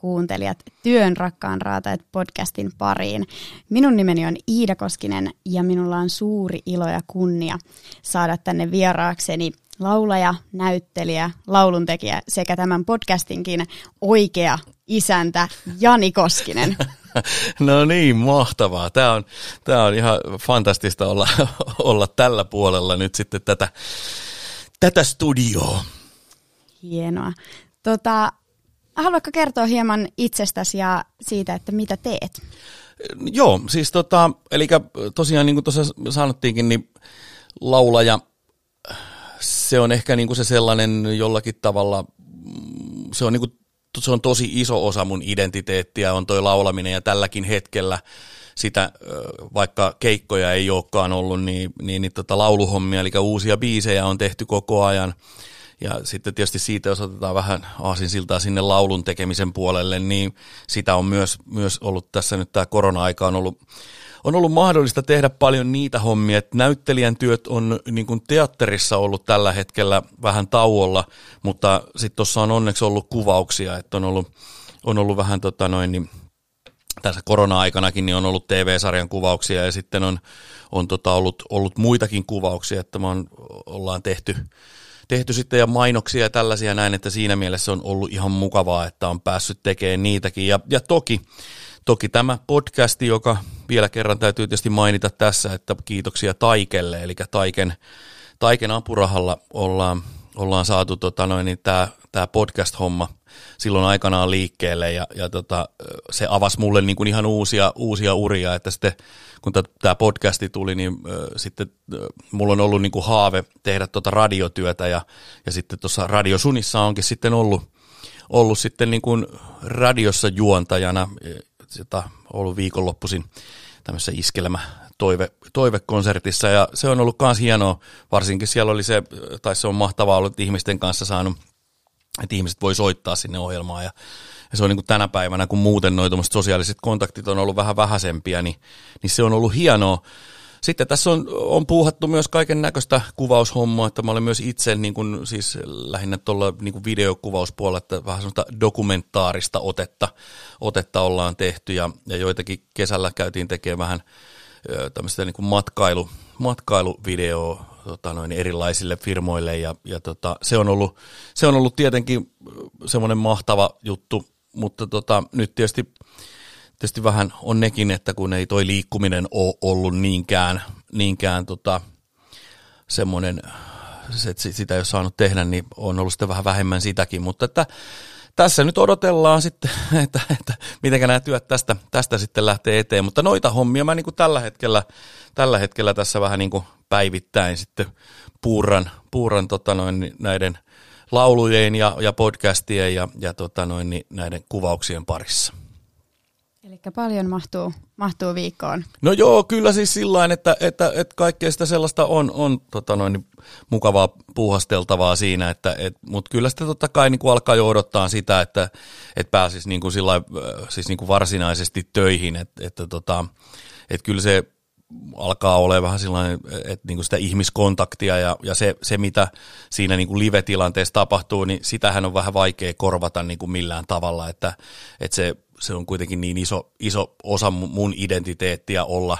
Kuuntelijat Työn rakkaan raatajat podcastin pariin. Minun nimeni on Iida Koskinen ja minulla on suuri ilo ja kunnia saada tänne vieraakseni laulaja, näyttelijä, lauluntekijä sekä tämän podcastinkin oikea isäntä Jani Koskinen. No niin, mahtavaa. Tämä on, tämä on ihan fantastista olla, olla tällä puolella nyt sitten tätä, tätä studioa. Hienoa. Tota, haluatko kertoa hieman itsestäsi ja siitä, että mitä teet? Joo, siis tota, eli tosiaan niin kuin tuossa sanottiinkin, niin laulaja, se on ehkä niin kuin se sellainen jollakin tavalla, se on, niin kuin, se on tosi iso osa mun identiteettiä, on toi laulaminen ja tälläkin hetkellä sitä, vaikka keikkoja ei olekaan ollut, niin, niin, niin tota lauluhommia, eli uusia biisejä on tehty koko ajan – ja sitten tietysti siitä, jos otetaan vähän aasinsiltaa sinne laulun tekemisen puolelle, niin sitä on myös, myös ollut tässä nyt tämä korona-aika on ollut, on ollut mahdollista tehdä paljon niitä hommia, että näyttelijän työt on niin kuin teatterissa ollut tällä hetkellä vähän tauolla, mutta sitten tuossa on onneksi ollut kuvauksia, että on ollut, on ollut vähän tota noin, niin tässä korona-aikanakin niin on ollut TV-sarjan kuvauksia ja sitten on, on tota ollut, ollut muitakin kuvauksia, että me on, ollaan tehty, tehty sitten ja mainoksia ja tällaisia näin, että siinä mielessä on ollut ihan mukavaa, että on päässyt tekemään niitäkin. Ja, ja toki, toki tämä podcasti, joka vielä kerran täytyy tietysti mainita tässä, että kiitoksia Taikelle, eli Taiken, Taiken apurahalla ollaan, ollaan saatu tota noin, niin tämä, tämä podcast-homma silloin aikanaan liikkeelle ja, ja tota, se avasi mulle niin kuin ihan uusia, uusia uria, että sitten kun tämä podcasti tuli, niin äh, sitten äh, mulla on ollut niin kuin haave tehdä tuota radiotyötä ja, ja sitten tuossa Radiosunissa onkin sitten ollut, ollut sitten niin kuin radiossa juontajana, jota ollut viikonloppuisin tämmöisessä iskelmä toive, toivekonsertissa. Ja se on ollut myös hienoa, varsinkin siellä oli se, tai se on mahtavaa ollut ihmisten kanssa saanut että ihmiset voi soittaa sinne ohjelmaan ja, ja se on niin kuin tänä päivänä, kun muuten noin sosiaaliset kontaktit on ollut vähän vähäisempiä, niin, niin se on ollut hienoa. Sitten tässä on, on puuhattu myös kaiken näköistä kuvaushommaa, että mä olen myös itse niin kuin, siis lähinnä tuolla niin videokuvauspuolella, että vähän sellaista dokumentaarista otetta, otetta ollaan tehty ja, ja joitakin kesällä käytiin tekemään vähän tämmöistä niin kuin matkailu, matkailuvideoa tota noin, erilaisille firmoille ja, ja tota, se, on ollut, se on ollut tietenkin semmoinen mahtava juttu, mutta tota, nyt tietysti, tietysti vähän on nekin, että kun ei toi liikkuminen ole ollut niinkään, niinkään tota, semmoinen, että sitä ei ole saanut tehdä, niin on ollut sitten vähän vähemmän sitäkin, mutta että tässä nyt odotellaan sitten, että, että miten nämä työt tästä, tästä sitten lähtee eteen, mutta noita hommia mä niin kuin tällä, hetkellä, tällä hetkellä tässä vähän niin kuin päivittäin sitten puuran, puuran tota noin, näiden laulujen ja, ja podcastien ja, ja tota noin, niin näiden kuvauksien parissa. Eli paljon mahtuu, mahtuu viikkoon. No joo, kyllä siis sillä että, että, että kaikkea sitä sellaista on, on tota noin, mukavaa puuhasteltavaa siinä, että, et, mutta kyllä sitä totta kai niin kuin alkaa jo odottaa sitä, että, että pääsisi niin kuin sillä, siis niin kuin varsinaisesti töihin, että, että, tota, että kyllä se alkaa olla vähän sellainen, että niin kuin sitä ihmiskontaktia ja, ja se, se, mitä siinä niin kuin live-tilanteessa tapahtuu, niin sitähän on vähän vaikea korvata niin kuin millään tavalla, että, että se, se on kuitenkin niin iso, iso osa mun identiteettiä olla,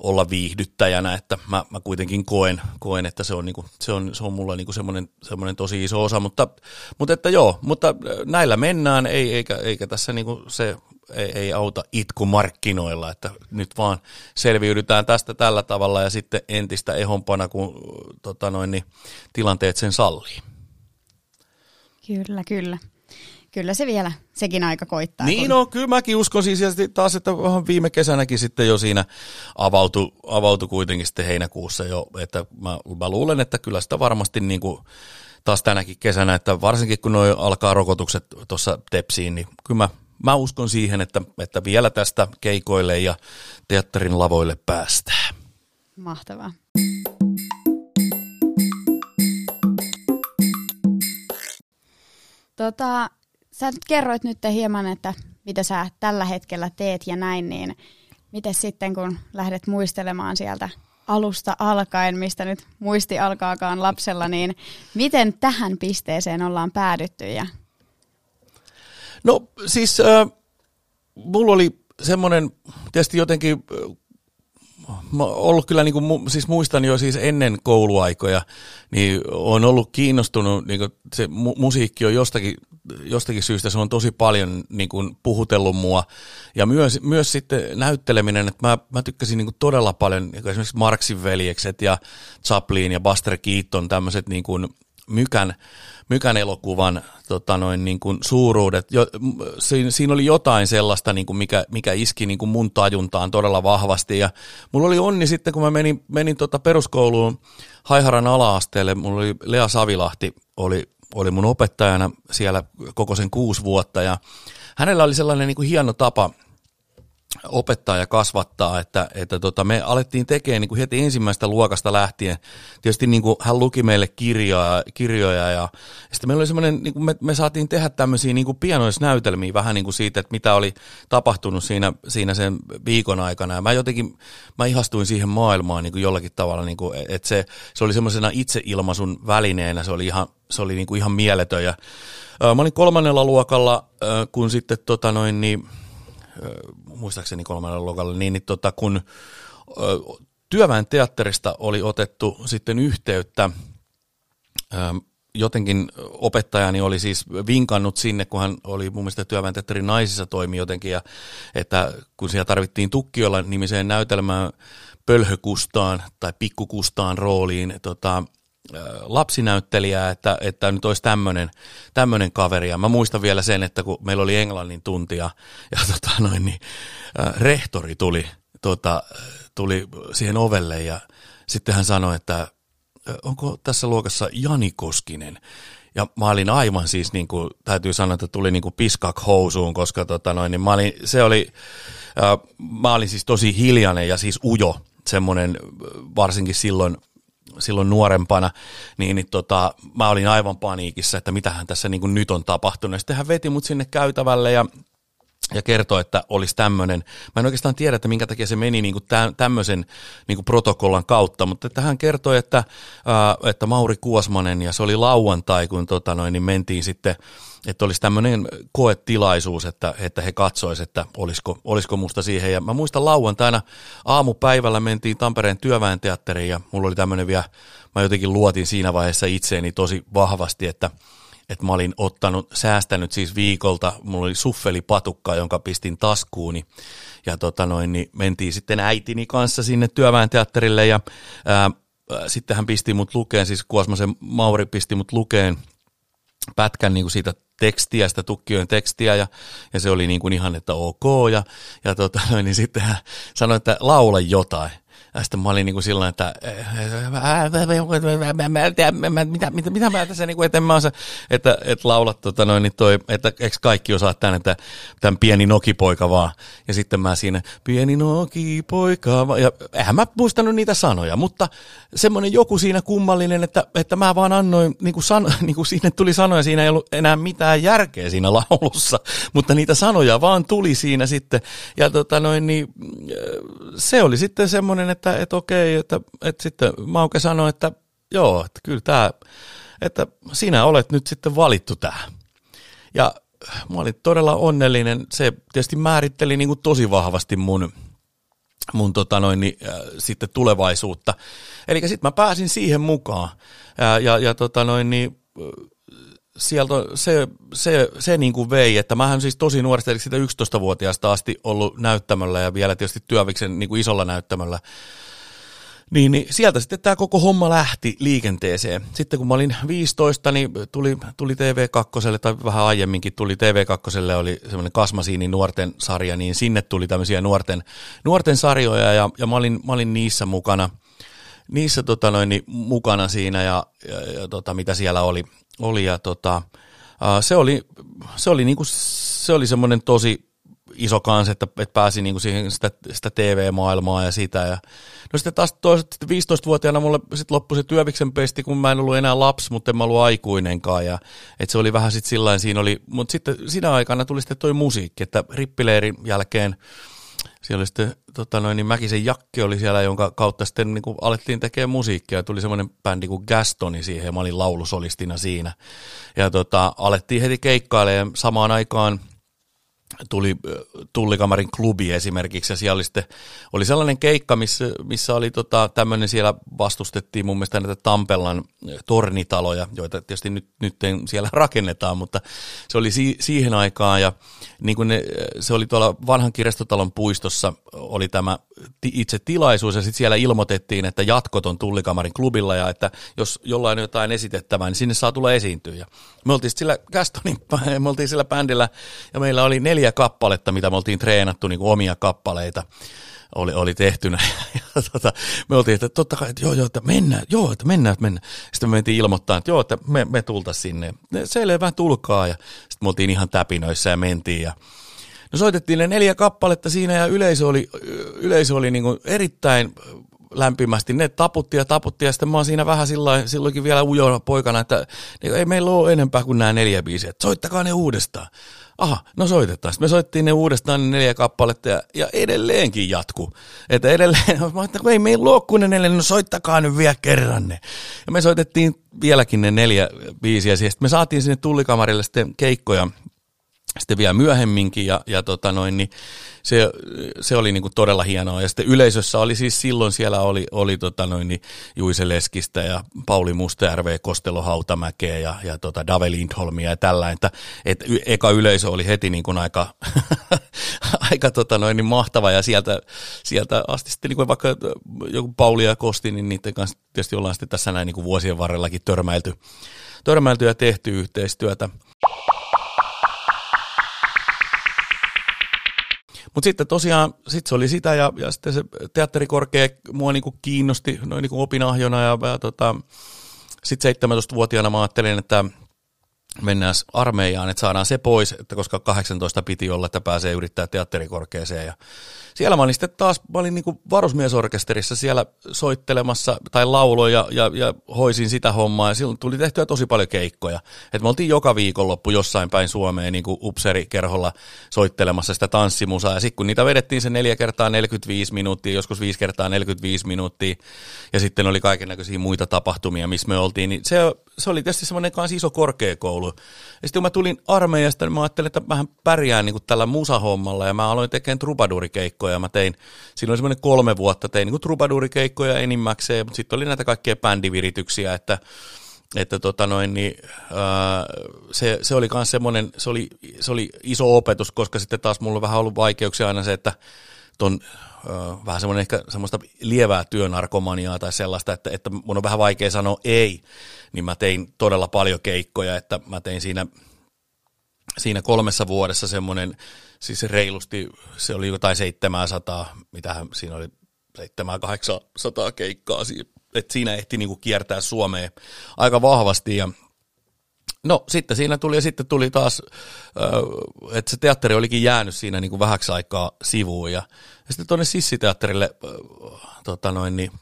olla viihdyttäjänä, että mä, mä kuitenkin koen, koen että se on, niinku, se on, se on mulla niinku semmoinen, semmoinen tosi iso osa, mutta, mutta että joo, mutta näillä mennään, ei, eikä, eikä tässä niinku se ei, ei auta itku markkinoilla, että nyt vaan selviydytään tästä tällä tavalla ja sitten entistä ehompana, kun tota noin, niin, tilanteet sen sallii. Kyllä, kyllä. Kyllä se vielä, sekin aika koittaa. Niin kun... no, kyllä mäkin uskon siis taas, että viime kesänäkin sitten jo siinä avautui, avautui kuitenkin sitten heinäkuussa jo, että mä, mä luulen, että kyllä sitä varmasti niin kuin taas tänäkin kesänä, että varsinkin kun noi alkaa rokotukset tuossa tepsiin, niin kyllä mä mä uskon siihen, että, että vielä tästä keikoille ja teatterin lavoille päästään. Mahtavaa. Tota, sä kerroit nyt hieman, että mitä sä tällä hetkellä teet ja näin, niin miten sitten kun lähdet muistelemaan sieltä alusta alkaen, mistä nyt muisti alkaakaan lapsella, niin miten tähän pisteeseen ollaan päädytty ja No siis äh, mulla oli semmoinen, tietysti jotenkin mä ollut kyllä, niin kuin, siis muistan jo siis ennen kouluaikoja, niin on ollut kiinnostunut, niin kuin se mu- musiikki on jostakin, jostakin syystä, se on tosi paljon niin kuin, puhutellut mua. Ja myös, myös sitten näytteleminen, että mä, mä tykkäsin niin kuin, todella paljon, niin kuin esimerkiksi Marksin veljekset ja Chaplin ja Buster Keaton, tämmöiset niin kuin, mykän, mykän elokuvan tota noin, niin kuin suuruudet. Jo, siinä, siinä, oli jotain sellaista, niin kuin mikä, mikä iski niin kuin mun tajuntaan todella vahvasti. Ja mulla oli onni sitten, kun mä menin, menin tota peruskouluun Haiharan ala-asteelle, mulla oli Lea Savilahti, oli, oli mun opettajana siellä koko sen kuusi vuotta. Ja hänellä oli sellainen niin kuin hieno tapa – opettaa ja kasvattaa, että, että tota, me alettiin tekemään niin kuin heti ensimmäistä luokasta lähtien. Tietysti niin kuin hän luki meille kirjoja, kirjoja ja sitten meillä oli semmoinen, niin kuin me, me saatiin tehdä tämmöisiä niin kuin pienoisnäytelmiä vähän niin kuin siitä, että mitä oli tapahtunut siinä, siinä sen viikon aikana. Ja mä jotenkin, mä ihastuin siihen maailmaan niin kuin jollakin tavalla, niin kuin, että se, se oli semmoisena itseilmaisun välineenä, se oli ihan, se oli niin kuin ihan mieletön. Ja, mä olin kolmannella luokalla, kun sitten tota noin, niin, muistaakseni kolmannella luokalla, niin, niin tota, kun työväen teatterista oli otettu sitten yhteyttä, jotenkin opettajani oli siis vinkannut sinne, kun hän oli mun mielestä työväen teatterin naisissa toimi jotenkin, ja että kun siellä tarvittiin Tukkiolla nimiseen näytelmään pölhökustaan tai pikkukustaan rooliin tota, lapsinäyttelijää, että, että nyt olisi tämmöinen, tämmöinen kaveri. Ja mä muistan vielä sen, että kun meillä oli englannin tuntia ja tota noin, niin, äh, rehtori tuli, tota, tuli siihen ovelle ja sitten hän sanoi, että onko tässä luokassa Jani Koskinen? Ja mä olin aivan siis, niin kuin, täytyy sanoa, että tuli niin kuin piskak housuun, koska tota noin, niin mä olin, se oli, äh, mä olin siis tosi hiljainen ja siis ujo, semmoinen varsinkin silloin silloin nuorempana, niin, niin tota, mä olin aivan paniikissa, että mitähän tässä niin kuin nyt on tapahtunut. Sitten hän veti mut sinne käytävälle ja ja kertoi, että olisi tämmöinen. Mä en oikeastaan tiedä, että minkä takia se meni niin kuin tämmöisen niin kuin protokollan kautta, mutta että hän kertoi, että, ää, että Mauri Kuosmanen, ja se oli lauantai, kun tota noin, niin mentiin sitten että olisi tämmöinen koetilaisuus, että, että he katsoisivat, että olisiko, olisiko musta siihen. Ja mä muistan lauantaina aamupäivällä mentiin Tampereen työväen teatteriin ja mulla oli tämmöinen vielä, mä jotenkin luotin siinä vaiheessa itseeni tosi vahvasti, että, että mä olin ottanut, säästänyt siis viikolta, mulla oli suffelipatukka, jonka pistin taskuuni ja tota noin, niin mentiin sitten äitini kanssa sinne työväen teatterille ja ää, sitten hän pisti mut lukeen, siis Kuosmasen Mauri pisti mut lukeen pätkän niin kuin siitä tekstiä, sitä tukkijoen tekstiä ja, ja se oli niin kuin ihan, että ok ja, ja tota, niin sitten hän sanoi, että laula jotain. Ja sitten mä olin niin kuin sillä että mitä, mitä, mitä mä tässä, niin kuin, että en mä osaa, että, että laulat, tota noin, niin toi, että eikö kaikki osaa tämän, että tämän pieni nokipoika vaan. Ja sitten mä siinä, pieni nokipoika vaan. Ja eihän mä muistanut niitä sanoja, mutta semmoinen joku siinä kummallinen, että, että mä vaan annoin, niin kuin, san, niin kuin siinä tuli sanoja, siinä ei ollut enää mitään järkeä siinä laulussa, mutta niitä sanoja vaan tuli siinä sitten. Ja tota noin, niin, se oli sitten semmoinen, että, että okei, että, että sitten Mauke sanoi, että joo, että kyllä tämä, että sinä olet nyt sitten valittu tähän. Ja mä olin todella onnellinen. Se tietysti määritteli niin kuin tosi vahvasti mun, mun tota noin, niin, äh, sitten tulevaisuutta. Eli sitten mä pääsin siihen mukaan. Ja, ja, ja tota noin, niin, sieltä se, se, se niin kuin vei, että mähän siis tosi nuoresta, eli sitä 11-vuotiaasta asti ollut näyttämöllä ja vielä tietysti työviksen niin kuin isolla näyttämöllä. Niin, niin sieltä sitten tämä koko homma lähti liikenteeseen. Sitten kun mä olin 15, niin tuli, tuli TV2, tai vähän aiemminkin tuli TV2, oli semmoinen Kasmasiini nuorten sarja, niin sinne tuli tämmöisiä nuorten, nuorten sarjoja, ja, ja mä, olin, mä olin niissä mukana, niissä tota noin, niin mukana siinä, ja, ja, ja tota, mitä siellä oli, oli ja tota, se oli, se oli, niinku, se oli semmoinen tosi iso kans, että, että pääsi niinku siihen sitä, sitä TV-maailmaa ja sitä. Ja, no sitten taas toisaalta 15-vuotiaana mulle sit loppui se työviksen pesti, kun mä en ollut enää lapsi, mutta en mä ollut aikuinenkaan. Ja, että se oli vähän sitten sillä siinä oli, mutta sitten siinä aikana tuli sitten toi musiikki, että rippileirin jälkeen siellä oli sitten tota noin, niin Mäkisen Jakke oli siellä, jonka kautta sitten niin alettiin tekemään musiikkia. Tuli semmoinen bändi kuin Gastoni siihen ja mä olin laulusolistina siinä. Ja tota, alettiin heti keikkailemaan samaan aikaan – tuli Tullikamarin klubi esimerkiksi, ja siellä oli, sitten, oli sellainen keikka, missä, missä oli tota, tämmöinen, siellä vastustettiin mun mielestä näitä Tampellan tornitaloja, joita tietysti nyt, nyt siellä rakennetaan, mutta se oli si, siihen aikaan, ja niin kuin ne, se oli tuolla vanhan kirjastotalon puistossa, oli tämä itse tilaisuus, ja sitten siellä ilmoitettiin, että jatkot on Tullikamarin klubilla, ja että jos jollain on jotain esitettävää, niin sinne saa tulla esiintyä. Ja me oltiin sillä Gastonin, me oltiin sillä bändillä, ja meillä oli neljä kappaletta, mitä me oltiin treenattu, niin kuin omia kappaleita oli, oli tehtynä. Ja tota, me oltiin, että totta kai, että joo, joo, että mennään, joo, että mennään, että mennään. Sitten me mentiin ilmoittaa, että joo, että me, me tultaisiin sinne. Selvä, tulkaa. Ja sitten me oltiin ihan täpinöissä ja mentiin. Ja no soitettiin ne neljä kappaletta siinä ja yleisö oli, yleisö oli niin erittäin lämpimästi. Ne taputti ja taputti ja sitten mä oon siinä vähän silloin, silloinkin vielä ujona poikana, että ei meillä ole enempää kuin nämä neljä biisiä. Soittakaa ne uudestaan aha, no soitetaan. Sitten me soittiin ne uudestaan ne neljä kappaletta ja, ja edelleenkin jatku. Että edelleen, mä että ei meillä ole kuin ne neljä, no soittakaa nyt vielä kerran ne. Ja me soitettiin vieläkin ne neljä biisiä. Sitten me saatiin sinne tullikamarille sitten keikkoja sitten vielä myöhemminkin ja, ja tota noin, niin se, se oli niin kuin todella hienoa. Ja sitten yleisössä oli siis silloin siellä oli, oli tota noin, niin Juise Leskistä ja Pauli Mustajärveä, Kostelo Hautamäkeä ja, ja tota Dave Lindholmia ja tällä, että, että eka yleisö oli heti niin kuin aika, aika tota noin, niin mahtava ja sieltä, sieltä asti sitten niin kuin vaikka joku Pauli ja Kosti, niin niiden kanssa tietysti ollaan sitten tässä näin niin kuin vuosien varrellakin törmäilty, törmäilty ja tehty yhteistyötä. Mutta sitten tosiaan, sit se oli sitä ja, ja sitten se teatterikorkea mua niinku kiinnosti noin niinku opinahjona ja, ja tota, sitten 17-vuotiaana mä ajattelin, että mennään armeijaan, että saadaan se pois, että koska 18 piti olla, että pääsee yrittää teatterikorkeeseen. Ja siellä mä olin sitten taas, mä olin niin varusmiesorkesterissa siellä soittelemassa tai lauloja ja, ja, ja hoisin sitä hommaa. Ja silloin tuli tehtyä tosi paljon keikkoja. Et me oltiin joka viikonloppu jossain päin Suomeen niin upserikerholla soittelemassa sitä tanssimusaa. Ja sitten kun niitä vedettiin se neljä kertaa 45 minuuttia, joskus viisi kertaa 45 minuuttia, ja sitten oli kaiken näköisiä muita tapahtumia, missä me oltiin, niin se, se oli tietysti semmoinen kanssa iso korkeakoulu. Ja sitten kun mä tulin armeijasta, niin mä ajattelin, että mähän pärjään niin kuin tällä musahommalla, ja mä aloin tekemään trubadurikeikkoja keikkoja. Mä tein, siinä oli semmoinen kolme vuotta, tein niin trubadurikeikkoja enimmäkseen, mutta sitten oli näitä kaikkia bändivirityksiä, että että tota noin, niin, ää, se, se, oli myös semmoinen, se oli, se oli iso opetus, koska sitten taas mulla on vähän ollut vaikeuksia aina se, että ton, vähän semmoinen ehkä semmoista lievää työnarkomaniaa tai sellaista, että, että mun on vähän vaikea sanoa ei, niin mä tein todella paljon keikkoja, että mä tein siinä, siinä kolmessa vuodessa semmoinen siis reilusti, se oli jotain 700, mitähän siinä oli 700-800 keikkaa, että siinä ehti niinku kiertää Suomeen aika vahvasti ja No sitten siinä tuli ja sitten tuli taas, että se teatteri olikin jäänyt siinä niin kuin vähäksi aikaa sivuun ja, ja sitten tuonne Sissiteatterille tota noin, niin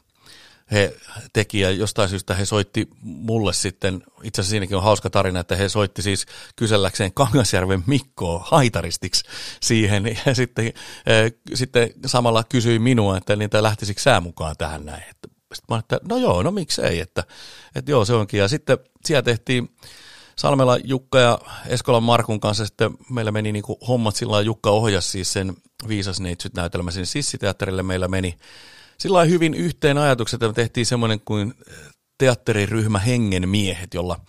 he teki ja jostain syystä he soitti mulle sitten, itse asiassa siinäkin on hauska tarina, että he soitti siis kyselläkseen Kangasjärven Mikkoa haitaristiksi siihen ja sitten, sitten samalla kysyi minua, että niitä lähtisikö sää mukaan tähän näin. Sitten mä että no joo, no miksei, että, että joo se onkin ja sitten siellä tehtiin Salmela Jukka ja Eskolan Markun kanssa sitten meillä meni niin kuin hommat sillä Jukka ohjasi siis sen Viisasneitsyt näytelmä sinne Sissiteatterille. Meillä meni sillä hyvin yhteen ajatukset, että me tehtiin semmoinen kuin teatteriryhmä Hengen miehet, jolla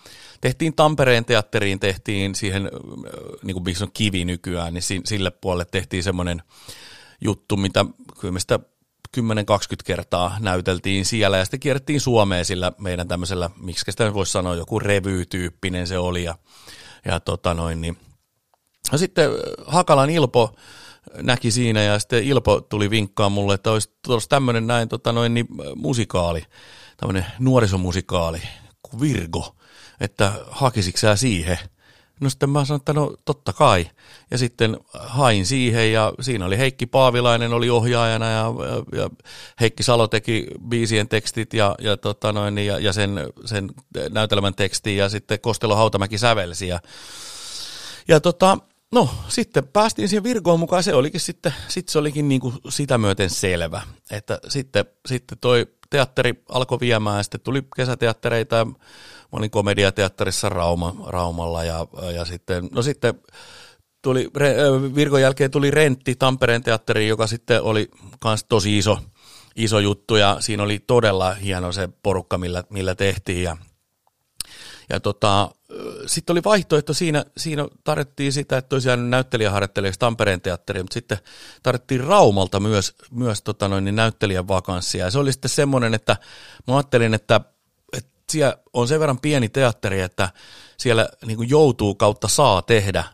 tehtiin Tampereen teatteriin, tehtiin siihen, niin kuin on kivi nykyään, niin sille puolelle tehtiin semmoinen juttu, mitä kyllä me sitä 10-20 kertaa näyteltiin siellä ja sitten kierrettiin Suomeen sillä meidän tämmöisellä, miksi sitä voisi sanoa, joku revy-tyyppinen se oli ja, ja tota noin, niin. No sitten Hakalan Ilpo näki siinä ja sitten Ilpo tuli vinkkaan mulle, että olisi, tämmöinen näin tota noin, niin, musikaali, tämmöinen nuorisomusikaali kuin Virgo, että hakisitko sä siihen? No sitten mä sanoin, että no totta kai. Ja sitten hain siihen ja siinä oli Heikki Paavilainen oli ohjaajana ja, ja, ja Heikki Salo teki biisien tekstit ja, ja, tota noin, ja, ja sen, sen näytelmän tekstin ja sitten Kostelo Hautamäki sävelsi. Ja, ja tota, No, sitten päästiin siihen Virgoon mukaan, se olikin sitten, sitten se olikin niin kuin sitä myöten selvä, että sitten, sitten toi teatteri alkoi viemään ja sitten tuli kesäteattereita ja mä olin komediateatterissa Rauma, Raumalla ja, ja sitten, no sitten tuli, Virkon jälkeen tuli Rentti Tampereen teatteri, joka sitten oli myös tosi iso, iso juttu ja siinä oli todella hieno se porukka, millä, millä tehtiin ja, ja tota, sitten oli vaihtoehto siinä, siinä tarjottiin sitä, että tosiaan näyttelijäharjoittelijaksi Tampereen teatteri, mutta sitten tarjottiin Raumalta myös, myös tota noin, niin näyttelijän vakanssia. Ja se oli sitten semmoinen, että mä ajattelin, että siellä on sen verran pieni teatteri, että siellä niin kuin joutuu kautta saa tehdä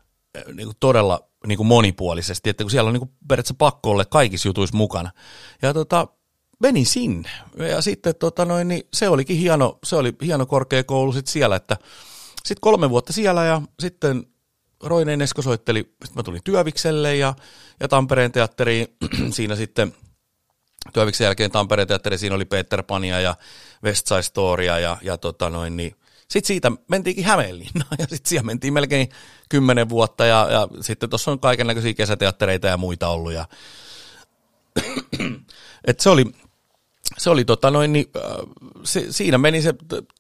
niin kuin todella niin kuin monipuolisesti, että kun siellä on niin kuin periaatteessa pakko olla kaikissa jutuissa mukana. Ja tota, menin sinne. Ja sitten tota noin, niin se olikin hieno, se oli hieno korkeakoulu sitten siellä, että sitten kolme vuotta siellä ja sitten Roineen Esko soitteli, sitten mä tulin Työvikselle ja, ja Tampereen teatteriin siinä sitten Työviksen jälkeen Tampereen teatteri, siinä oli Peter Pania ja West Side Storya ja, ja tota noin, niin sitten siitä mentiinkin Hämeenlinnaan ja sitten siellä mentiin melkein kymmenen vuotta ja, ja sitten tuossa on kaiken näköisiä kesäteattereita ja muita ollut. Ja et se oli, se oli tota noin, niin, äh, se, siinä meni se,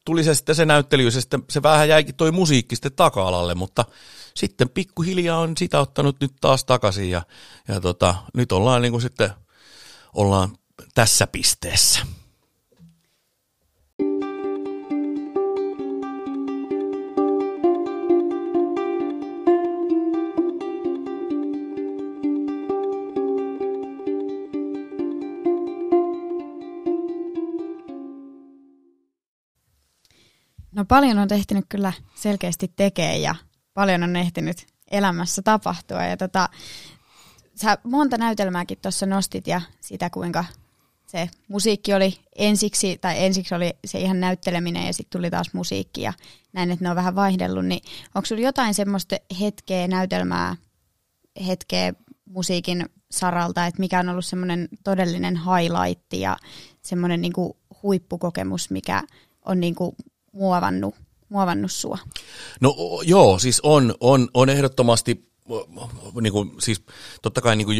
tuli se sitten se näyttelyys ja sitten se vähän jäikin toi musiikki sitten taka-alalle, mutta sitten pikkuhiljaa on sitä ottanut nyt taas takaisin ja, ja tota, nyt ollaan niin kuin sitten, ollaan tässä pisteessä. No paljon on tehtynyt kyllä selkeästi tekee ja paljon on ehtinyt elämässä tapahtua. Ja tota, sä monta näytelmääkin tuossa nostit ja sitä kuinka se musiikki oli ensiksi, tai ensiksi oli se ihan näytteleminen ja sitten tuli taas musiikki ja näin, että ne on vähän vaihdellut, niin onko sulla jotain semmoista hetkeä, näytelmää, hetkeä musiikin saralta, että mikä on ollut semmoinen todellinen highlight ja semmoinen niinku huippukokemus, mikä on niinku muovannut, muovannut sua? No joo, siis on, on, on ehdottomasti niin kuin, siis totta kai niin kuin,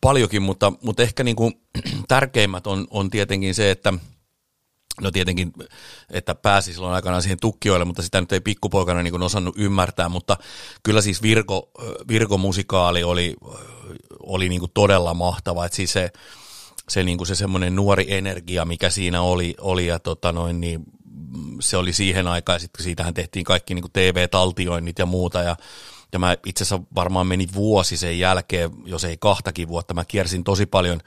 paljonkin, mutta, mutta ehkä niin kuin, tärkeimmät on, on tietenkin se, että No tietenkin, että pääsi silloin aikanaan siihen tukkioille, mutta sitä nyt ei pikkupoikana niin osannut ymmärtää, mutta kyllä siis Virko, Virko-musikaali oli, oli niin kuin todella mahtava, että siis se, se, niin kuin se semmoinen nuori energia, mikä siinä oli, oli ja tota noin, niin se oli siihen aikaan, sitten siitähän tehtiin kaikki niin TV-taltioinnit ja muuta, ja ja mä itse asiassa varmaan meni vuosi sen jälkeen, jos ei kahtakin vuotta. Mä kiersin tosi paljon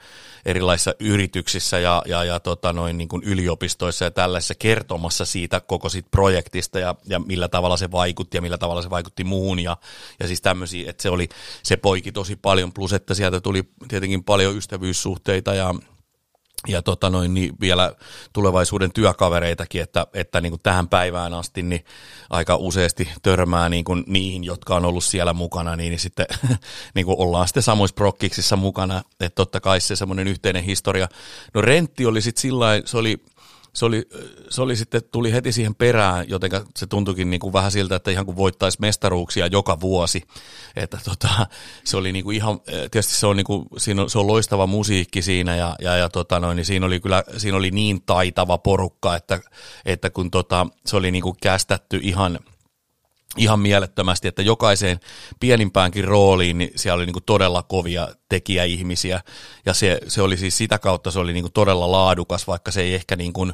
erilaisissa yrityksissä ja, ja, ja tota noin, niin kuin yliopistoissa ja tällaisessa kertomassa siitä koko siitä projektista ja, ja millä tavalla se vaikutti ja millä tavalla se vaikutti muuhun. Ja, ja siis tämmöisiä, että se oli, se poiki tosi paljon, plus että sieltä tuli tietenkin paljon ystävyyssuhteita ja, ja tota noin, niin vielä tulevaisuuden työkavereitakin, että, että niin kuin tähän päivään asti niin aika useasti törmää niin kuin niihin, jotka on ollut siellä mukana, niin, niin sitten niin kuin ollaan sitten samoissa prokkiksissa mukana, että totta kai se semmoinen yhteinen historia. No Rentti oli sitten sillä se oli se oli, se oli sitten, tuli heti siihen perään, joten se tuntuikin niin kuin vähän siltä, että ihan kuin voittaisi mestaruuksia joka vuosi. Että tota, se oli niin kuin ihan, tietysti se on, niin kuin, siinä on, se on loistava musiikki siinä ja, ja, ja tota noin, niin siinä oli kyllä, siinä oli niin taitava porukka, että, että kun tota, se oli niin kuin kästätty ihan – ihan mielettömästi, että jokaiseen pienimpäänkin rooliin niin siellä oli niin kuin todella kovia tekijäihmisiä ja se, se oli siis sitä kautta se oli niin kuin todella laadukas, vaikka se ei ehkä niin kuin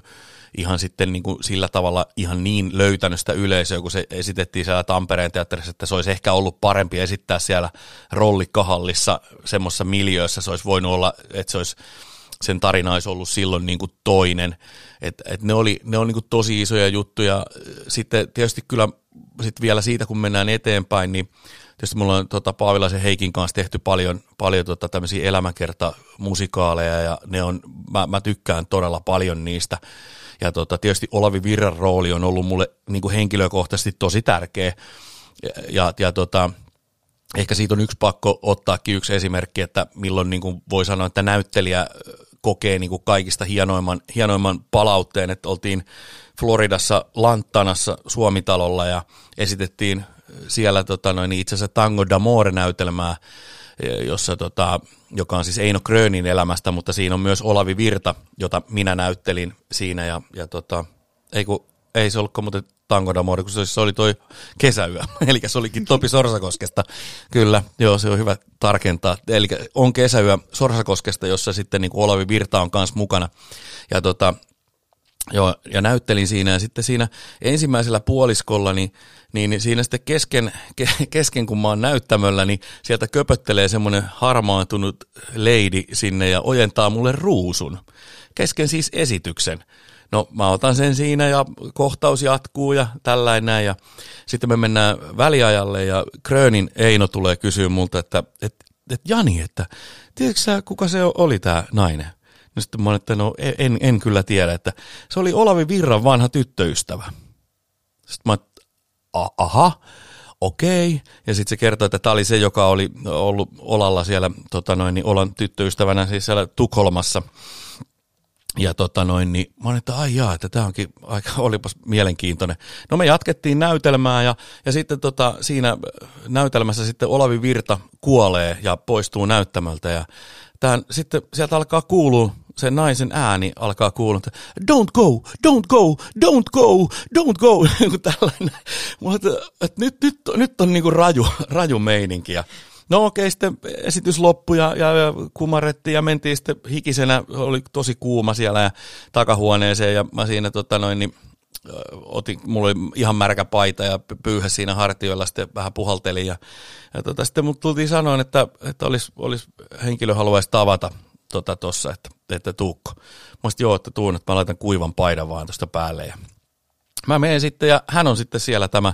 ihan sitten niin kuin sillä tavalla ihan niin löytänyt sitä yleisöä, kun se esitettiin siellä Tampereen teatterissa, että se olisi ehkä ollut parempi esittää siellä rollikahallissa semmoisessa miljöössä, se olisi voinut olla, että se olisi sen tarina olisi ollut silloin niin kuin toinen. Et, et ne oli, ne on niin kuin tosi isoja juttuja. Sitten tietysti kyllä sit vielä siitä, kun mennään eteenpäin, niin tietysti mulla on tota, Paavilaisen Heikin kanssa tehty paljon, paljon tota, tämmöisiä elämänkertamusikaaleja ja ne on, mä, mä tykkään todella paljon niistä. Ja tota, tietysti Olavi Virran rooli on ollut mulle niin kuin henkilökohtaisesti tosi tärkeä. Ja, ja, ja tota, ehkä siitä on yksi pakko ottaakin yksi esimerkki, että milloin niin kuin voi sanoa, että näyttelijä kokee niin kuin kaikista hienoimman, hienoimman palautteen, että oltiin Floridassa Lantanassa Suomitalolla ja esitettiin siellä tota noin, itse asiassa Tango d'Amore-näytelmää, jossa, tota, joka on siis Eino Krönin elämästä, mutta siinä on myös Olavi Virta, jota minä näyttelin siinä ja, ja tota, ei, kun, ei se ollutko muuten Tango d'Amore, kun se oli toi kesäyö. Eli se olikin Topi Sorsakoskesta. Kyllä, joo, se on hyvä tarkentaa. Eli on kesäyö Sorsakoskesta, jossa sitten niin Olavi Virta on kanssa mukana. Ja tota, Joo, ja näyttelin siinä, ja sitten siinä ensimmäisellä puoliskolla, niin, niin siinä sitten kesken, ke, kesken, kun mä oon näyttämöllä, niin sieltä köpöttelee semmoinen harmaantunut leidi sinne ja ojentaa mulle ruusun. Kesken siis esityksen. No mä otan sen siinä ja kohtaus jatkuu ja tällainen näin ja sitten me mennään väliajalle ja Krönin Eino tulee kysyä multa, että, että, että Jani, että tiedätkö sä kuka se oli tämä nainen? No sitten mä olin, että no en, en kyllä tiedä, että se oli Olavi Virran vanha tyttöystävä. Sitten mä aha, okei. Ja sitten se kertoi, että tämä oli se, joka oli ollut Olalla siellä, tota noin, niin Olan tyttöystävänä siis siellä Tukholmassa. Ja tota noin, niin mä olin, että ai jaa, että tämä onkin aika, olipas mielenkiintoinen. No me jatkettiin näytelmää ja, ja sitten tota, siinä näytelmässä sitten Olavi Virta kuolee ja poistuu näyttämältä ja tämän, sitten sieltä alkaa kuulua, se naisen ääni alkaa kuulua, että don't go, don't go, don't go, don't go, tällainen. Mulla, että, nyt, nyt, nyt on niinku raju, raju meininki. Ja No okei, okay, sitten esitys loppui ja, ja, ja kumarrettiin ja mentiin sitten hikisenä, oli tosi kuuma siellä ja takahuoneeseen ja mä siinä tota noin, niin, otin, mulla oli ihan märkä paita ja pyyhä siinä hartioilla, sitten vähän puhaltelin ja, ja tota, sitten mut tultiin sanoa, että, että olisi, olisi henkilö haluaisi tavata tuossa, tota, että, että tuukko. Mä joo, että tuun, että mä laitan kuivan paidan vaan tuosta päälle ja Mä menen sitten ja hän on sitten siellä tämä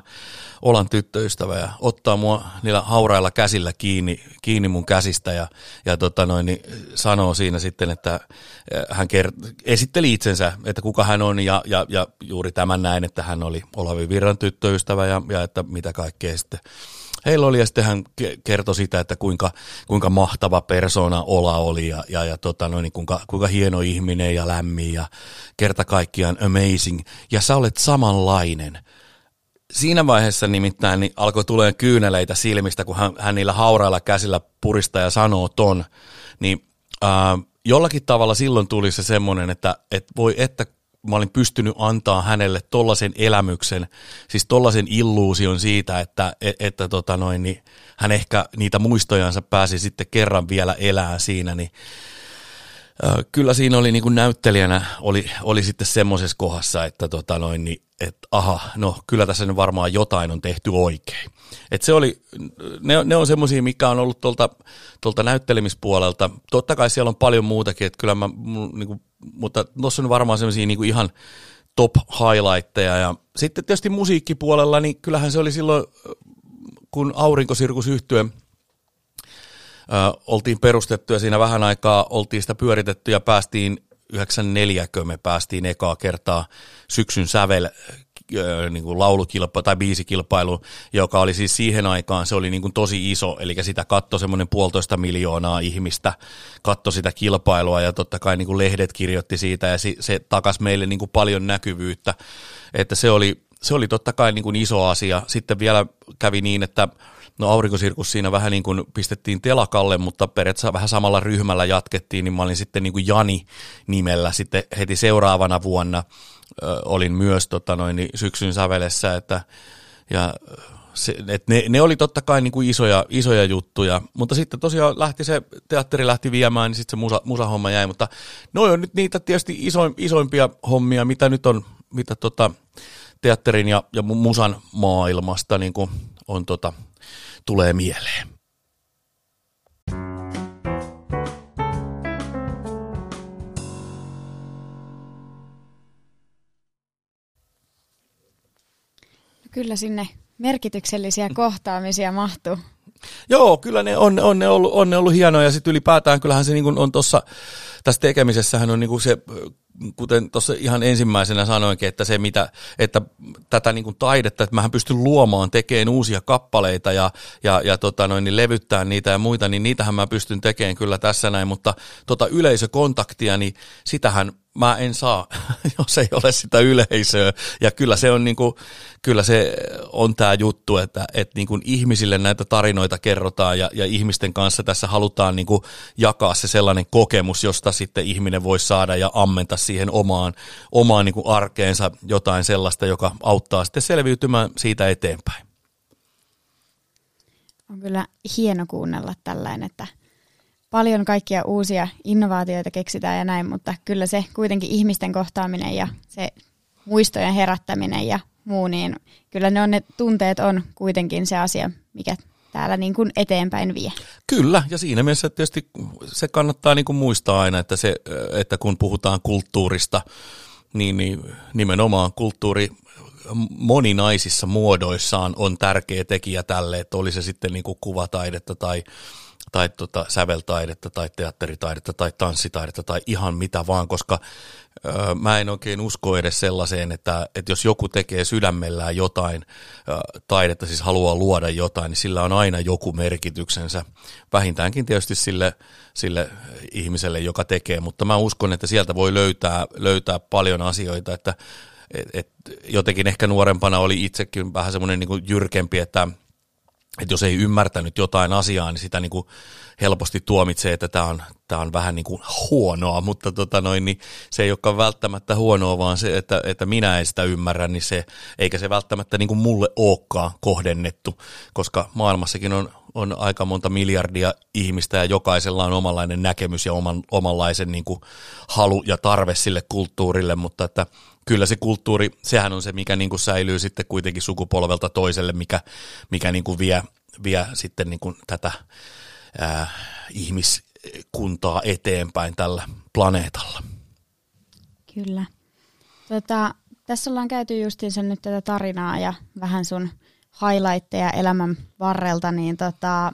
Olan tyttöystävä ja ottaa mua niillä haurailla käsillä kiinni, kiinni mun käsistä ja, ja tota noin, niin sanoo siinä sitten, että hän kert- esitteli itsensä, että kuka hän on ja, ja, ja juuri tämän näin, että hän oli Olavi Virran tyttöystävä ja, ja että mitä kaikkea sitten heillä oli ja sitten hän kertoi sitä, että kuinka, kuinka mahtava persona Ola oli ja, ja, ja tota noin, niin kuinka, kuinka hieno ihminen ja lämmin ja kerta kaikkiaan amazing. Ja sä olet samanlainen. Siinä vaiheessa nimittäin niin alkoi tulee kyyneleitä silmistä, kun hän, hän niillä haurailla käsillä purista ja sanoo ton, niin ää, jollakin tavalla silloin tuli se semmoinen, että, että voi että mä olin pystynyt antaa hänelle tollaisen elämyksen, siis tollaisen illuusion siitä, että, että, että tota noin, niin hän ehkä niitä muistojansa pääsi sitten kerran vielä elää siinä, niin kyllä siinä oli niin kuin näyttelijänä oli, oli sitten semmoisessa kohdassa, että tota noin, niin, että aha, no kyllä tässä nyt varmaan jotain on tehty oikein. Et se oli, ne, ne on semmoisia, mikä on ollut tuolta, tuolta näyttelemispuolelta. Totta kai siellä on paljon muutakin, että kyllä mä, niin kuin, mutta tuossa on varmaan semmoisia niin ihan top highlightteja. Ja sitten tietysti musiikkipuolella, niin kyllähän se oli silloin, kun Aurinkosirkus yhtye ö, oltiin perustettu ja siinä vähän aikaa oltiin sitä pyöritetty ja päästiin 94 me päästiin ekaa kertaa syksyn sävel niin kuin laulukilpailu tai biisikilpailu, joka oli siis siihen aikaan, se oli niin kuin tosi iso, eli sitä katsoi semmoinen puolitoista miljoonaa ihmistä, katto sitä kilpailua ja totta kai niin kuin lehdet kirjoitti siitä ja se takas meille niin kuin paljon näkyvyyttä, että se oli, se oli totta kai niin kuin iso asia. Sitten vielä kävi niin, että no aurinkosirkus siinä vähän niin kuin pistettiin telakalle, mutta periaatteessa vähän samalla ryhmällä jatkettiin, niin mä olin sitten niin kuin Jani nimellä sitten heti seuraavana vuonna. Ö, olin myös tota noin, niin syksyn sävelessä, että ja se, et ne, ne, oli totta kai niin kuin isoja, isoja juttuja, mutta sitten tosiaan lähti se, teatteri lähti viemään, niin sitten se musa, musahomma jäi, mutta ne on nyt niitä tietysti iso, isoimpia hommia, mitä nyt on, mitä tota, teatterin ja, ja musan maailmasta niin kuin on tota, tulee mieleen. Kyllä sinne merkityksellisiä kohtaamisia mahtuu. Joo, kyllä ne on, on, ne ollut, on ne ollut hienoja ja sitten ylipäätään kyllähän se niin on tuossa, tässä tekemisessähän on niin se kuten tuossa ihan ensimmäisenä sanoinkin, että se mitä, että tätä niin kuin taidetta, että mähän pystyn luomaan, tekemään uusia kappaleita ja, ja, ja tota noin, niin levyttää niitä ja muita, niin niitähän mä pystyn tekemään kyllä tässä näin, mutta tota yleisökontaktia, niin sitähän mä en saa, jos ei ole sitä yleisöä. Ja kyllä se on, niin kyllä se on tämä juttu, että, että niin ihmisille näitä tarinoita kerrotaan ja, ja ihmisten kanssa tässä halutaan niin jakaa se sellainen kokemus, josta sitten ihminen voi saada ja ammenta siihen omaan, omaan niin kuin arkeensa jotain sellaista, joka auttaa sitten selviytymään siitä eteenpäin. On kyllä hieno kuunnella tällainen, että paljon kaikkia uusia innovaatioita keksitään ja näin, mutta kyllä se kuitenkin ihmisten kohtaaminen ja se muistojen herättäminen ja muu, niin kyllä ne on ne tunteet on kuitenkin se asia, mikä täällä niin kuin eteenpäin vie. Kyllä, ja siinä mielessä tietysti se kannattaa niin kuin muistaa aina, että, se, että kun puhutaan kulttuurista, niin, niin nimenomaan kulttuuri moninaisissa muodoissaan on tärkeä tekijä tälle, että oli se sitten niin kuin kuvataidetta tai tai tota, säveltaidetta tai teatteritaidetta tai tanssitaidetta tai ihan mitä vaan, koska mä en oikein usko edes sellaiseen, että, että jos joku tekee sydämellään jotain taidetta, siis haluaa luoda jotain, niin sillä on aina joku merkityksensä, vähintäänkin tietysti sille, sille ihmiselle, joka tekee, mutta mä uskon, että sieltä voi löytää, löytää paljon asioita, että et, et jotenkin ehkä nuorempana oli itsekin vähän semmoinen niin jyrkempi, että – että jos ei ymmärtänyt jotain asiaa, niin sitä niin kuin helposti tuomitsee, että tämä on, tämä on vähän niin kuin huonoa, mutta tota noin, niin se ei olekaan välttämättä huonoa, vaan se, että, että minä en sitä ymmärrä, niin se, eikä se välttämättä niin kuin mulle olekaan kohdennettu, koska maailmassakin on, on aika monta miljardia ihmistä ja jokaisella on omanlainen näkemys ja oman, omanlaisen niin kuin halu ja tarve sille kulttuurille, mutta että kyllä se kulttuuri, sehän on se, mikä niin kuin säilyy sitten kuitenkin sukupolvelta toiselle, mikä, mikä niin kuin vie, vie sitten niin kuin tätä ää, ihmiskuntaa eteenpäin tällä planeetalla. Kyllä. Tota, tässä ollaan käyty justiinsa nyt tätä tarinaa ja vähän sun highlightteja elämän varrelta, niin tota,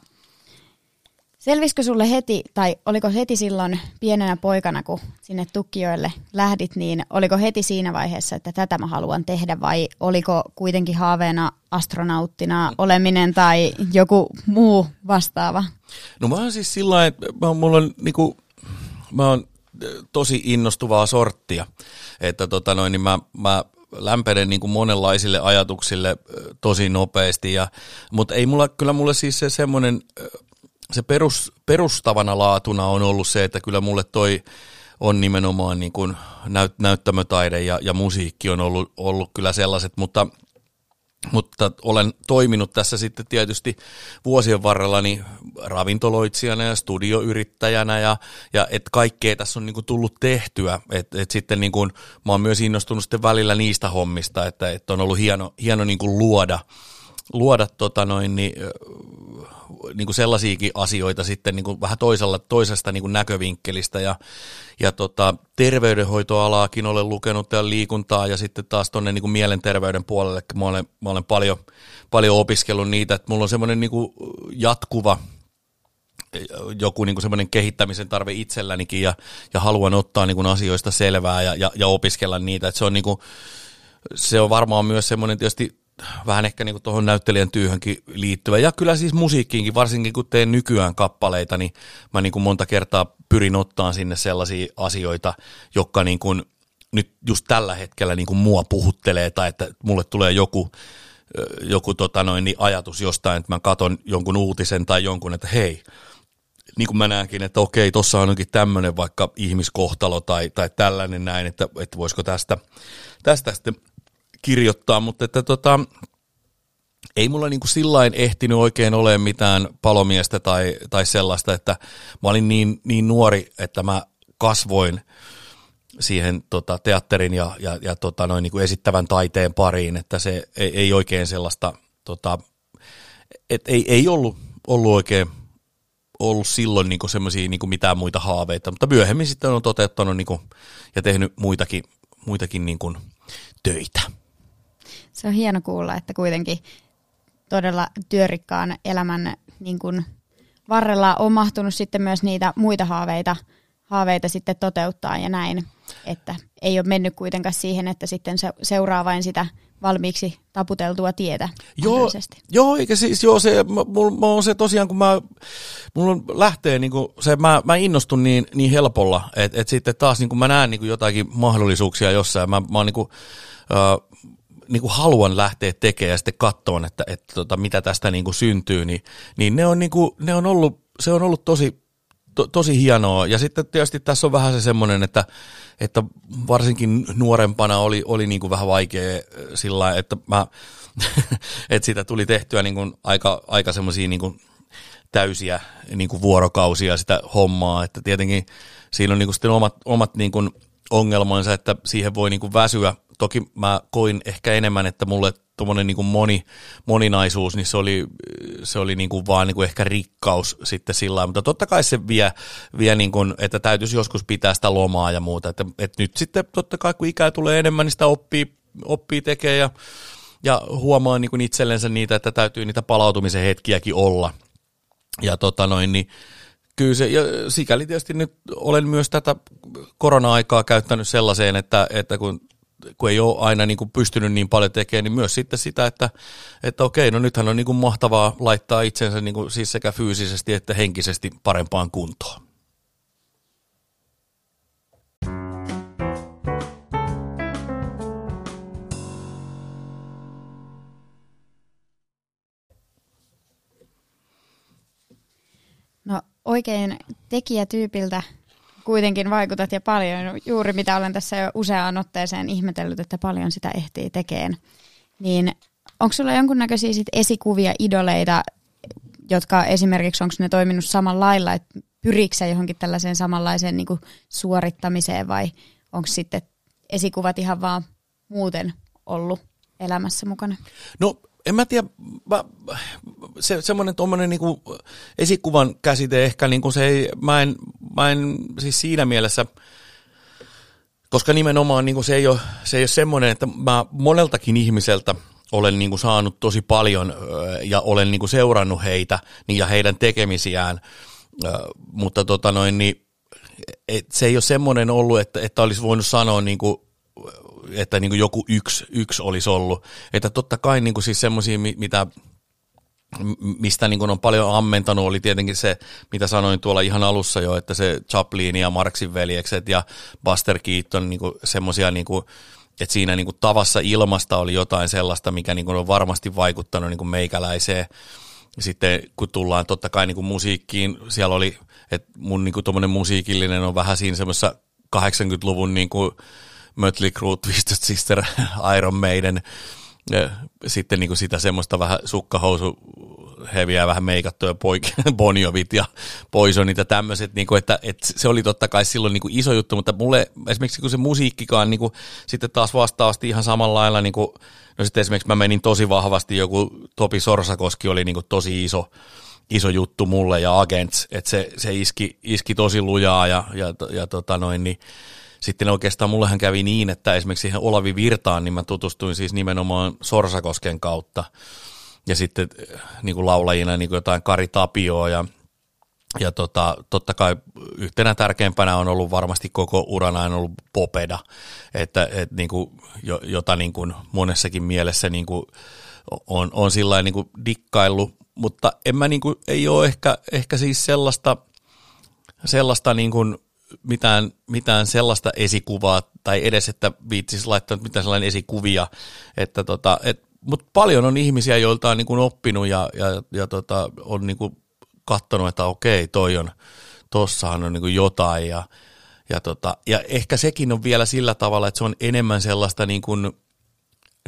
Selvisikö sulle heti, tai oliko heti silloin pienenä poikana, kun sinne Tukkijoelle lähdit, niin oliko heti siinä vaiheessa, että tätä mä haluan tehdä, vai oliko kuitenkin haaveena astronauttina oleminen tai joku muu vastaava? No mä oon siis sillä että mulla on niinku, mä oon tosi innostuvaa sorttia, että tota noin, niin mä, mä lämpenen niin kuin monenlaisille ajatuksille tosi nopeasti, ja, mutta ei mulla, kyllä mulle siis se semmoinen se perus, perustavana laatuna on ollut se, että kyllä mulle toi on nimenomaan niin kuin näyt, näyttämötaide ja, ja musiikki on ollut, ollut kyllä sellaiset, mutta, mutta olen toiminut tässä sitten tietysti vuosien varrella niin ravintoloitsijana ja studioyrittäjänä ja, ja et kaikkea tässä on niin kuin tullut tehtyä, että et sitten niin kuin, mä oon myös innostunut sitten välillä niistä hommista, että, että on ollut hieno, hieno niin kuin luoda, luoda tota noin, niin, niin kuin sellaisiakin asioita sitten niin kuin vähän toisella, toisesta niin kuin näkövinkkelistä. Ja, ja tota, terveydenhoitoalaakin olen lukenut ja liikuntaa ja sitten taas tuonne niin mielenterveyden puolelle, mä olen, mä olen paljon, paljon opiskellut niitä, että mulla on semmoinen niin kuin jatkuva joku niin semmoinen kehittämisen tarve itsellänikin ja, ja haluan ottaa niin kuin asioista selvää ja, ja, ja opiskella niitä, että se on niin kuin, se on varmaan myös semmoinen tietysti vähän ehkä niin tuohon näyttelijän työhönkin liittyvä. Ja kyllä siis musiikkiinkin, varsinkin kun teen nykyään kappaleita, niin mä niin kuin monta kertaa pyrin ottaa sinne sellaisia asioita, jotka niin kuin nyt just tällä hetkellä niin kuin mua puhuttelee tai että mulle tulee joku, joku tota noin, niin ajatus jostain, että mä katon jonkun uutisen tai jonkun, että hei, niin kuin mä näenkin, että okei, tuossa on onkin tämmöinen vaikka ihmiskohtalo tai, tai tällainen näin, että, että voisiko tästä, tästä sitten kirjoittaa, mutta että tota, ei mulla niin kuin sillain ehtinyt oikein ole mitään palomiestä tai, tai sellaista, että mä olin niin, niin nuori, että mä kasvoin siihen tota, teatterin ja, ja, ja tota, noin niin kuin esittävän taiteen pariin, että se ei, ei oikein sellaista, tota, et ei, ei ollut, ollut oikein ollut silloin niin semmoisia niin mitään muita haaveita, mutta myöhemmin sitten on toteuttanut niin kuin, ja tehnyt muitakin, muitakin niin kuin, töitä. Se on hieno kuulla, että kuitenkin todella työrikkaan elämän niin kuin varrella on mahtunut sitten myös niitä muita haaveita, haaveita sitten toteuttaa ja näin. Että ei ole mennyt kuitenkaan siihen, että sitten se seuraa vain sitä valmiiksi taputeltua tietä. Joo, joo eikä siis, joo, se, mulla on se tosiaan, kun mä, mulla lähtee niin kuin se, mä, mä innostun niin, niin helpolla, että et sitten taas niin kuin mä näen niin kuin jotakin mahdollisuuksia jossain, mä, mä oon niin kuin, äh, niin kuin haluan lähteä tekemään ja sitten katsoa, että, että tota, mitä tästä niin kuin syntyy, niin, niin, ne on, niin kuin, ne on ollut, se on ollut tosi, to, tosi hienoa. Ja sitten tietysti tässä on vähän se semmoinen, että, että varsinkin nuorempana oli, oli niin kuin vähän vaikea äh, sillä että mä, että sitä tuli tehtyä niin kuin aika, aika semmoisia niin kuin täysiä niin kuin vuorokausia sitä hommaa, että tietenkin siinä on niin kuin sitten omat, omat niin kuin ongelmansa, että siihen voi niin kuin väsyä. Toki mä koin ehkä enemmän, että mulle tuommoinen niin moni, moninaisuus, niin se oli, se oli niin kuin vaan niin kuin ehkä rikkaus sitten sillä mutta totta kai se vie, vie niin kuin, että täytyisi joskus pitää sitä lomaa ja muuta, että, että nyt sitten totta kai kun ikää tulee enemmän, niin sitä oppii, oppii tekee ja, ja huomaa niin kuin itsellensä niitä, että täytyy niitä palautumisen hetkiäkin olla. Ja tota noin, niin kyllä se, ja sikäli tietysti nyt olen myös tätä korona-aikaa käyttänyt sellaiseen, että, että kun kun ei ole aina niin kuin pystynyt niin paljon tekemään, niin myös sitten sitä, että, että okei, no nythän on niin kuin mahtavaa laittaa itsensä niin kuin siis sekä fyysisesti että henkisesti parempaan kuntoon. No oikein tekijätyypiltä kuitenkin vaikutat ja paljon, juuri mitä olen tässä jo useaan otteeseen ihmetellyt, että paljon sitä ehtii tekeen. Niin onko sulla jonkunnäköisiä sit esikuvia, idoleita, jotka esimerkiksi, onko ne toiminut samalla lailla, että pyriikö johonkin tällaiseen samanlaiseen niin suorittamiseen vai onko sitten esikuvat ihan vaan muuten ollut elämässä mukana? No en mä tiedä, mä, se, semmoinen tuommoinen niinku esikuvan käsite ehkä, niinku se ei, mä en, mä en siis siinä mielessä, koska nimenomaan niinku se, ei ole, se ei ole semmoinen, että mä moneltakin ihmiseltä olen niinku saanut tosi paljon ja olen niinku seurannut heitä niin ja heidän tekemisiään, mutta tota noin, niin, et se ei ole semmoinen ollut, että, että olisi voinut sanoa niinku että niin kuin joku yksi, yksi olisi ollut. Että totta kai niin kuin siis semmoisia, mitä mistä niin kuin on paljon ammentanut, oli tietenkin se, mitä sanoin tuolla ihan alussa jo, että se Chaplin ja Marksin veljekset ja Buster Keaton, niin semmoisia, niin kuin, että siinä niin kuin tavassa ilmasta oli jotain sellaista, mikä niin kuin on varmasti vaikuttanut niin kuin meikäläiseen. Sitten kun tullaan totta kai niin kuin musiikkiin, siellä oli, että mun niin kuin musiikillinen on vähän siinä semmoisessa 80-luvun niin kuin, Mötley Crue, Twisted Sister, Iron Maiden, sitten niin kuin sitä semmoista vähän sukkahousu heviä, vähän meikattuja poik- Bonjovit ja Poisonit ja tämmöiset, niin kuin, että, että, se oli totta kai silloin niin kuin iso juttu, mutta mulle esimerkiksi kun se musiikkikaan niin kuin, sitten taas vastaavasti ihan samalla lailla, niin kuin, no sitten esimerkiksi mä menin tosi vahvasti, joku Topi Sorsakoski oli niin kuin tosi iso, iso juttu mulle ja Agents, että se, se iski, iski tosi lujaa ja, ja, ja tota noin, niin sitten oikeastaan mullehan kävi niin, että esimerkiksi siihen Olavi Virtaan, niin mä tutustuin siis nimenomaan Sorsakosken kautta. Ja sitten eh, niin kuin laulajina niin kuin jotain Kari Tapioa ja, ja tota, totta kai yhtenä tärkeimpänä on ollut varmasti koko urana on ollut Popeda, että, että niin kuin, jota niin kuin monessakin mielessä niin kuin on, on sillä niin kuin dikkaillut, mutta en mä niin kuin, ei ole ehkä, ehkä siis sellaista, sellaista niin kuin mitään, mitään sellaista esikuvaa tai edes, että viitsisi laittaa mitään sellainen esikuvia, että tota, et, mutta paljon on ihmisiä, joilta on niin oppinut ja, ja, ja tota, on niin katsonut, että okei, toi on, tossahan on niin kuin jotain ja, ja, tota, ja ehkä sekin on vielä sillä tavalla, että se on enemmän sellaista niin kuin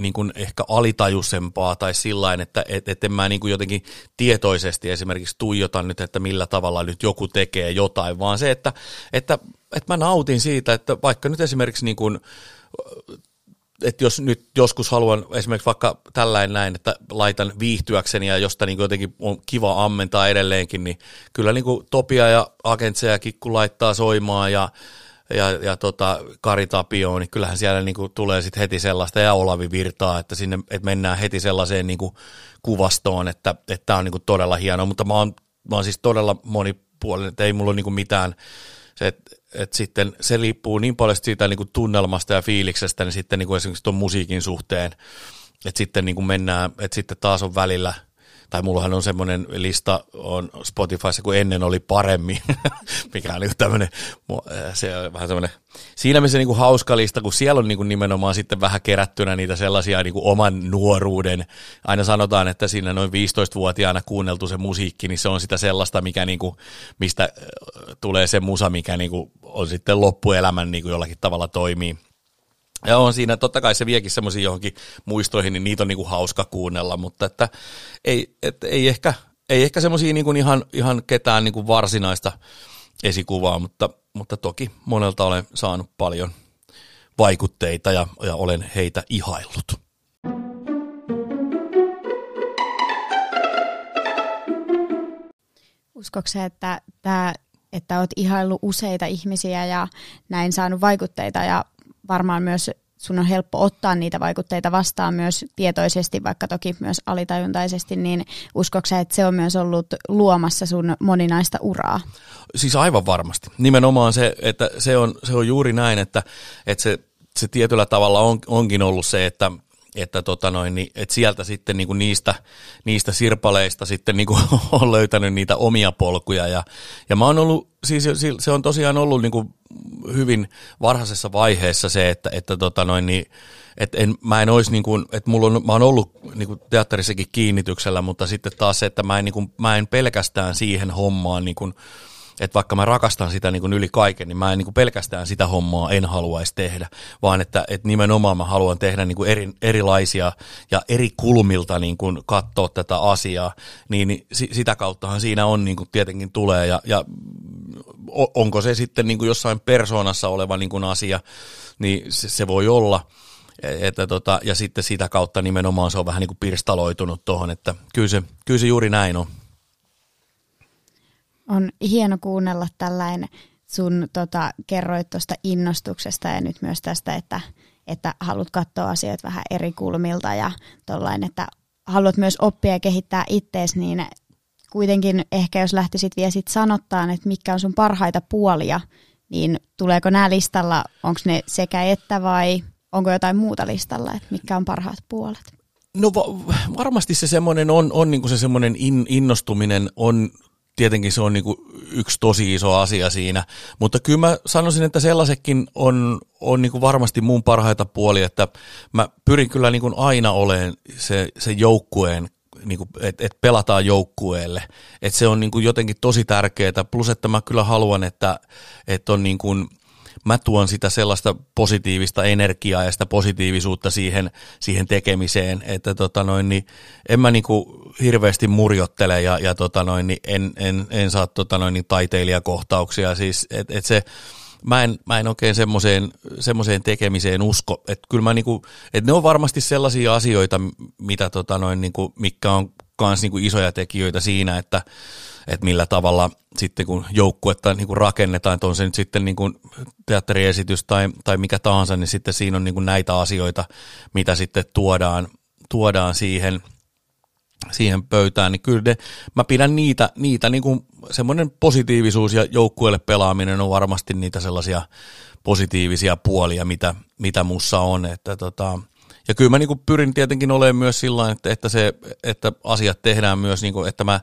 niin kuin ehkä alitajuisempaa tai sillä että et, et en mä niin kuin jotenkin tietoisesti esimerkiksi tuijota nyt, että millä tavalla nyt joku tekee jotain, vaan se, että, että, että mä nautin siitä, että vaikka nyt esimerkiksi niin kuin, että jos nyt joskus haluan esimerkiksi vaikka tällainen näin, että laitan viihtyäkseni ja josta niin jotenkin on kiva ammentaa edelleenkin, niin kyllä niin kuin Topia ja Agentseja Kikku laittaa soimaan ja ja, ja tota, Kari Tapio, niin kyllähän siellä niin kuin tulee sitten heti sellaista ja Olavi Virtaa, että sinne että mennään heti sellaiseen niin kuin kuvastoon, että tämä on niin kuin todella hienoa, mutta mä oon, mä oon siis todella monipuolinen, että ei mulla ole niin kuin mitään, se, että et sitten se riippuu niin paljon siitä niin kuin tunnelmasta ja fiiliksestä, niin sitten niin kuin esimerkiksi tuon musiikin suhteen, että sitten niin kuin mennään, että sitten taas on välillä – tai mullahan on semmoinen lista on Spotifyssa, kun ennen oli paremmin, mikä on tämmöinen, se on vähän semmoinen, siinä mielessä niin kuin hauska lista, kun siellä on niin kuin nimenomaan sitten vähän kerättynä niitä sellaisia niin kuin oman nuoruuden, aina sanotaan, että siinä noin 15-vuotiaana kuunneltu se musiikki, niin se on sitä sellaista, mikä niin kuin, mistä tulee se musa, mikä niin kuin on sitten loppuelämän niin kuin jollakin tavalla toimii. Ja on siinä, totta kai se viekin semmoisiin johonkin muistoihin, niin niitä on niinku hauska kuunnella, mutta että ei, et, ei ehkä, ei ehkä semmoisia niinku ihan, ihan ketään niinku varsinaista esikuvaa, mutta, mutta toki monelta olen saanut paljon vaikutteita ja, ja olen heitä ihaillut. Uskokse, että, tämä, että olet ihaillut useita ihmisiä ja näin saanut vaikutteita ja varmaan myös sun on helppo ottaa niitä vaikutteita vastaan myös tietoisesti, vaikka toki myös alitajuntaisesti, niin uskoksa, että se on myös ollut luomassa sun moninaista uraa? Siis aivan varmasti. Nimenomaan se, että se on, se on juuri näin, että, että se, se tietyllä tavalla on, onkin ollut se, että että, tota noin, niin, että sieltä sitten niin kuin niistä, niistä sirpaleista sitten niin kuin on löytänyt niitä omia polkuja. Ja, ja mä oon ollut, siis se on tosiaan ollut niin kuin hyvin varhaisessa vaiheessa se, että, että tota noin, niin, että en, mä en olisi niin että mulla on, mä oon ollut niin kuin teatterissakin kiinnityksellä, mutta sitten taas se, että mä en, niin kuin, mä en pelkästään siihen hommaan niin kuin, että vaikka mä rakastan sitä niin kuin yli kaiken, niin mä en niin kuin pelkästään sitä hommaa en haluaisi tehdä, vaan että, että nimenomaan mä haluan tehdä niin kuin eri, erilaisia ja eri kulmilta niin kuin katsoa tätä asiaa, niin, niin sitä kauttahan siinä on niin kuin tietenkin tulee ja, ja onko se sitten niin kuin jossain persoonassa oleva niin kuin asia, niin se, se voi olla, että tota, ja sitten sitä kautta nimenomaan se on vähän niin kuin pirstaloitunut tuohon, että kyllä se, kyllä se juuri näin on on hieno kuunnella tällainen sun tota, kerroit tuosta innostuksesta ja nyt myös tästä, että, että haluat katsoa asioita vähän eri kulmilta ja tollain, että haluat myös oppia ja kehittää ittees, niin kuitenkin ehkä jos lähtisit vielä sit sanottaan, että mitkä on sun parhaita puolia, niin tuleeko nämä listalla, onko ne sekä että vai onko jotain muuta listalla, että mitkä on parhaat puolet? No va- varmasti se semmoinen on, on niinku se semmoinen in, innostuminen on tietenkin se on niin kuin yksi tosi iso asia siinä, mutta kyllä mä sanoisin, että sellaisekin on, on niin kuin varmasti mun parhaita puolia, että mä pyrin kyllä niin kuin aina olemaan se, se joukkueen niin että et pelataan joukkueelle. Että se on niin kuin jotenkin tosi tärkeää. Plus, että mä kyllä haluan, että, että on niin kuin, mä tuon sitä sellaista positiivista energiaa ja sitä positiivisuutta siihen, siihen tekemiseen, että tota noin, niin en mä niinku hirveästi murjottele ja, ja tota noin, niin en, en, en saa tota noin, niin taiteilijakohtauksia, siis et, et se, mä en, mä en oikein semmoiseen, semmoiseen tekemiseen usko, että kyllä mä niinku, että ne on varmasti sellaisia asioita, mitä tota noin, niinku, mikä on kans niinku isoja tekijöitä siinä, että että millä tavalla sitten kun joukkuetta niin kuin rakennetaan, että on se nyt sitten niin kuin teatteriesitys tai, tai mikä tahansa, niin sitten siinä on niin kuin näitä asioita, mitä sitten tuodaan, tuodaan siihen, siihen pöytään, niin kyllä ne, mä pidän niitä, niitä niin kuin semmoinen positiivisuus ja joukkueelle pelaaminen on varmasti niitä sellaisia positiivisia puolia, mitä, mitä mussa on, että tota, ja kyllä mä niin kuin pyrin tietenkin olemaan myös sillä että, että, se, että asiat tehdään myös, niin kuin, että mä,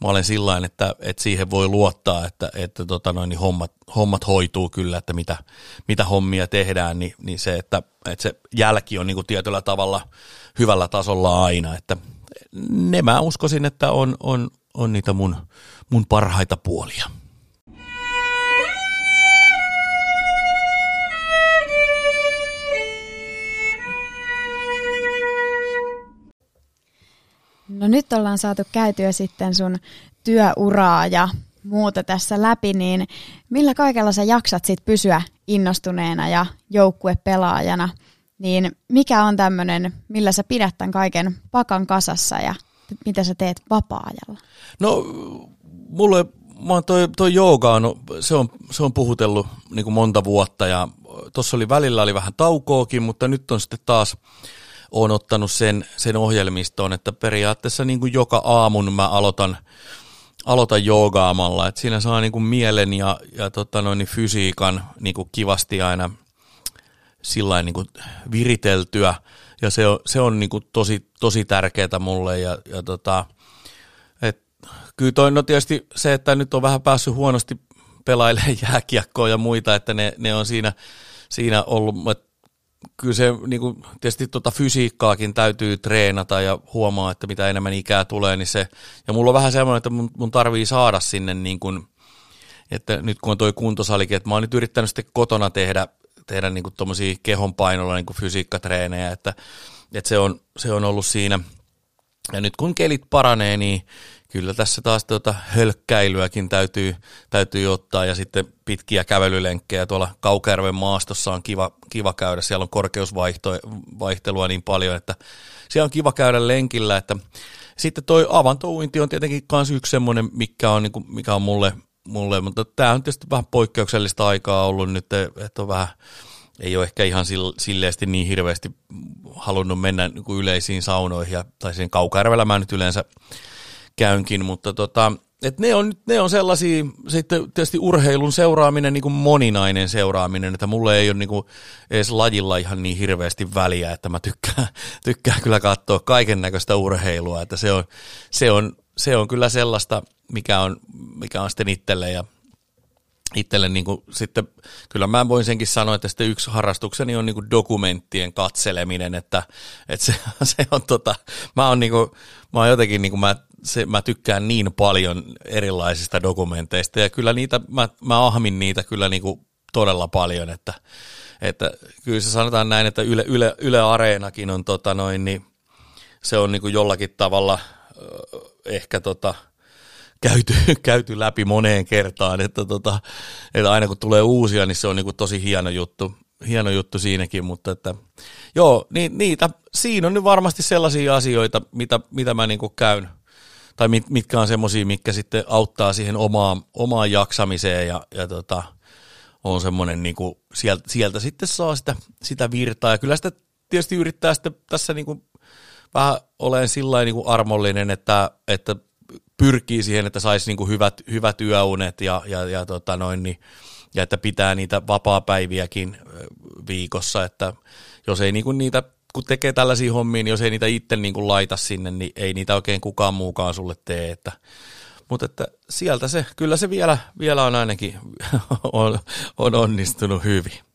mä olen sillä että, että siihen voi luottaa, että, että tota noin, niin hommat, hommat hoituu kyllä, että mitä, mitä hommia tehdään, niin, niin se, että, että se jälki on niin kuin tietyllä tavalla hyvällä tasolla aina, että ne mä uskoisin, että on, on, on niitä mun, mun parhaita puolia. No nyt ollaan saatu käytyä sitten sun työuraa ja muuta tässä läpi, niin millä kaikella sä jaksat sit pysyä innostuneena ja joukkuepelaajana, niin mikä on tämmöinen, millä sä pidät tämän kaiken pakan kasassa ja mitä sä teet vapaa-ajalla? No mulle mä toi, toi jooga on, se on, se on puhutellut niin kuin monta vuotta ja tuossa oli välillä oli vähän taukoakin, mutta nyt on sitten taas olen ottanut sen, sen ohjelmistoon, että periaatteessa niin kuin joka aamun mä aloitan, aloitan joogaamalla, että siinä saa niin kuin mielen ja, ja tota noin, niin fysiikan niin kuin kivasti aina sillä niin kuin viriteltyä. Ja se on, se on niin kuin tosi, tosi tärkeää mulle ja, ja tota, kyllä toi, no tietysti se, että nyt on vähän päässyt huonosti pelailemaan jääkiekkoa ja muita, että ne, ne on siinä, siinä ollut, että kyllä se niin kuin, tietysti tuota fysiikkaakin täytyy treenata ja huomaa, että mitä enemmän ikää tulee, niin se, ja mulla on vähän semmoinen, että mun, mun tarvii saada sinne niin kuin, että nyt kun on toi kuntosalikin, että mä oon nyt yrittänyt sitten kotona tehdä, tehdä niin kuin kehon painolla niin fysiikkatreenejä, että, että se, on, se on ollut siinä. Ja nyt kun kelit paranee, niin kyllä tässä taas tuota hölkkäilyäkin täytyy, täytyy ottaa ja sitten pitkiä kävelylenkkejä tuolla Kaukärven maastossa on kiva, kiva käydä. Siellä on korkeusvaihtelua niin paljon, että siellä on kiva käydä lenkillä. Että sitten toi avantouinti on tietenkin myös yksi semmoinen, mikä on, niin kuin, mikä on mulle, mulle, mutta tämä on tietysti vähän poikkeuksellista aikaa ollut nyt, että on vähän ei ole ehkä ihan silleesti niin hirveästi halunnut mennä niin kuin yleisiin saunoihin, ja, tai siihen Kaukärvellä mä nyt yleensä käynkin, mutta tota, et ne, on, ne on sellaisia, sitten tietysti urheilun seuraaminen, niin kuin moninainen seuraaminen, että mulle ei ole niin kuin edes lajilla ihan niin hirveästi väliä, että mä tykkään, tykkään kyllä katsoa kaiken näköistä urheilua, että se on, se on, se on kyllä sellaista, mikä on, mikä on sitten itselle ja itselle niin kuin, sitten, kyllä mä voin senkin sanoa, että sitten yksi harrastukseni on niin kuin dokumenttien katseleminen, että, että se, se on tota, mä oon niin kuin, mä oon jotenkin niin kuin mä se, mä tykkään niin paljon erilaisista dokumenteista ja kyllä niitä, mä, mä ahmin niitä kyllä niin kuin todella paljon, että, että kyllä se sanotaan näin, että Yle, Yle, Yle Areenakin on tota noin, niin se on niin kuin jollakin tavalla ehkä tota, käyty, käyty läpi moneen kertaan, että, tota, että aina kun tulee uusia, niin se on niin kuin tosi hieno juttu, hieno juttu siinäkin, mutta että joo, niin, niitä, siinä on nyt varmasti sellaisia asioita, mitä, mitä mä niin kuin käyn, tai mit, mitkä on semmoisia, mitkä sitten auttaa siihen omaan, omaan jaksamiseen ja, ja tota, on semmoinen, niin kuin sieltä, sieltä sitten saa sitä, sitä virtaa. Ja kyllä sitä tietysti yrittää sitten tässä niin kuin vähän olen sillä niin kuin armollinen, että, että pyrkii siihen, että saisi niin kuin hyvät, hyvät yöunet ja, ja, ja, tota noin, niin, ja että pitää niitä vapaa-päiviäkin viikossa, että jos ei niin kuin niitä kun tekee tällaisia hommia, niin jos ei niitä itse niin kuin laita sinne, niin ei niitä oikein kukaan muukaan sulle tee. Että, mutta että sieltä se, kyllä se vielä, vielä on ainakin on, on onnistunut hyvin.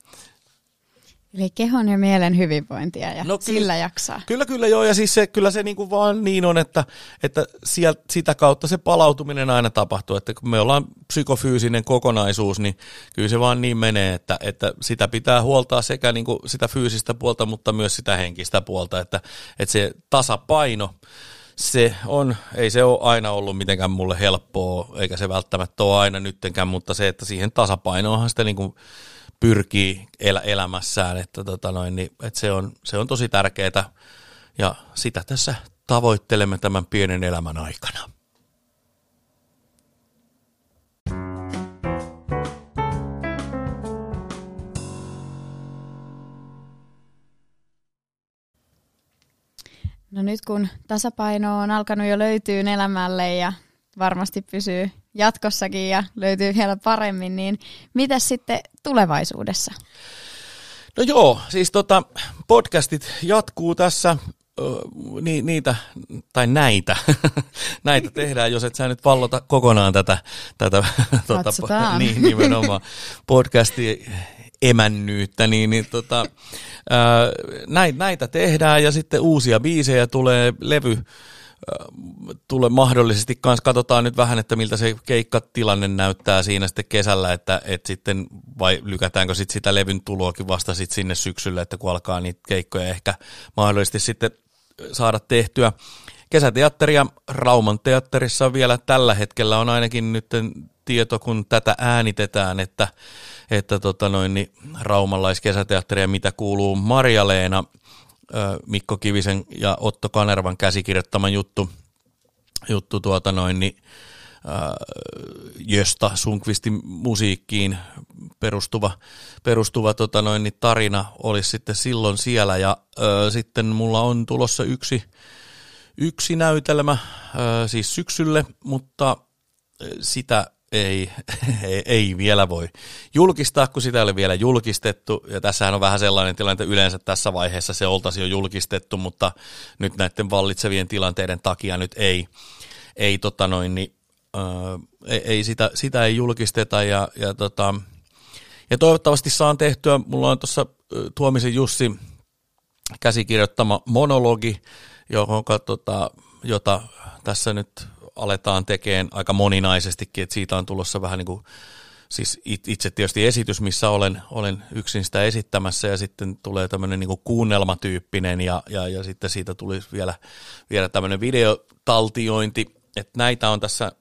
Eli kehon ja mielen hyvinvointia ja no, sillä kyllä, jaksaa. Kyllä, kyllä joo, ja siis se, kyllä se niin kuin vaan niin on, että, että sieltä, sitä kautta se palautuminen aina tapahtuu, että kun me ollaan psykofyysinen kokonaisuus, niin kyllä se vaan niin menee, että, että sitä pitää huoltaa sekä niin kuin sitä fyysistä puolta, mutta myös sitä henkistä puolta, että, että se tasapaino, se on, ei se ole aina ollut mitenkään mulle helppoa, eikä se välttämättä ole aina nyttenkään, mutta se, että siihen tasapainoonhan sitä niin kuin pyrkii elä, elämässään, että, tota noin, niin, että se, on, se on tosi tärkeää ja sitä tässä tavoittelemme tämän pienen elämän aikana. No nyt kun tasapaino on alkanut jo löytyä elämälle ja varmasti pysyy jatkossakin ja löytyy vielä paremmin, niin mitä sitten tulevaisuudessa? No joo, siis tota, podcastit jatkuu tässä, ni, niitä, tai näitä, näitä tehdään, jos et sä nyt vallota kokonaan tätä, tätä tota, niin, nimenomaan podcasti emännyyttä, niin, niin tota, ää, näitä, näitä tehdään ja sitten uusia biisejä tulee, levy, tule mahdollisesti kanssa katsotaan nyt vähän, että miltä se keikkatilanne näyttää siinä sitten kesällä, että, että sitten vai lykätäänkö sitten sitä levyn tuloakin vasta sitten sinne syksylle, että kun alkaa niitä keikkoja ehkä mahdollisesti sitten saada tehtyä. Kesäteatteria Rauman teatterissa vielä tällä hetkellä on ainakin nyt tieto, kun tätä äänitetään, että, että tota noin, niin raumanlaiskesäteatteria, mitä kuuluu Marja-Leena – Mikko Kivisen ja Otto Kanervan käsikirjoittama juttu, juttu tuota noin, niin, Jösta Sunkvistin musiikkiin perustuva, perustuva tota noin, niin tarina olisi sitten silloin siellä. Ja ö, sitten mulla on tulossa yksi, yksi näytelmä ö, siis syksylle, mutta sitä ei, ei, ei vielä voi julkistaa, kun sitä ei ole vielä julkistettu. Ja tässähän on vähän sellainen tilanne, että yleensä tässä vaiheessa se oltaisi jo julkistettu, mutta nyt näiden vallitsevien tilanteiden takia nyt ei, ei, tota noin, niin, ei, ei sitä, sitä ei julkisteta ja, ja, tota, ja toivottavasti saan tehtyä, mulla on tuossa Tuomisen Jussi käsikirjoittama monologi, johon, tota, jota tässä nyt aletaan tekemään aika moninaisestikin, että siitä on tulossa vähän niin kuin, siis itse tietysti esitys, missä olen, olen yksin sitä esittämässä ja sitten tulee tämmöinen niin kuunnelmatyyppinen ja, ja, ja sitten siitä tulisi vielä, vielä tämmöinen videotaltiointi, että näitä on tässä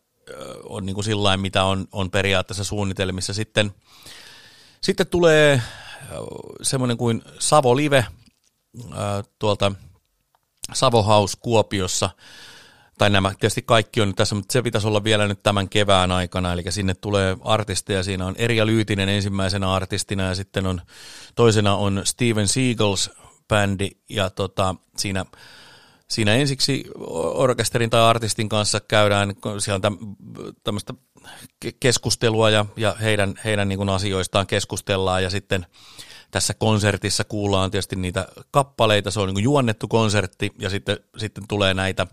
on niin kuin sillain, mitä on, on periaatteessa suunnitelmissa. Sitten, sitten tulee semmoinen kuin Savo Live tuolta Savo House Kuopiossa, tai nämä tietysti kaikki on nyt tässä, mutta se pitäisi olla vielä nyt tämän kevään aikana, eli sinne tulee artisteja, siinä on Erja Lyytinen ensimmäisenä artistina ja sitten on toisena on Steven Seagals bändi. Ja tota, siinä siinä ensiksi orkesterin tai artistin kanssa käydään, siellä on tämmöistä keskustelua ja, ja heidän, heidän niin asioistaan keskustellaan. Ja sitten tässä konsertissa kuullaan tietysti niitä kappaleita, se on niin kuin juonnettu konsertti ja sitten, sitten tulee näitä,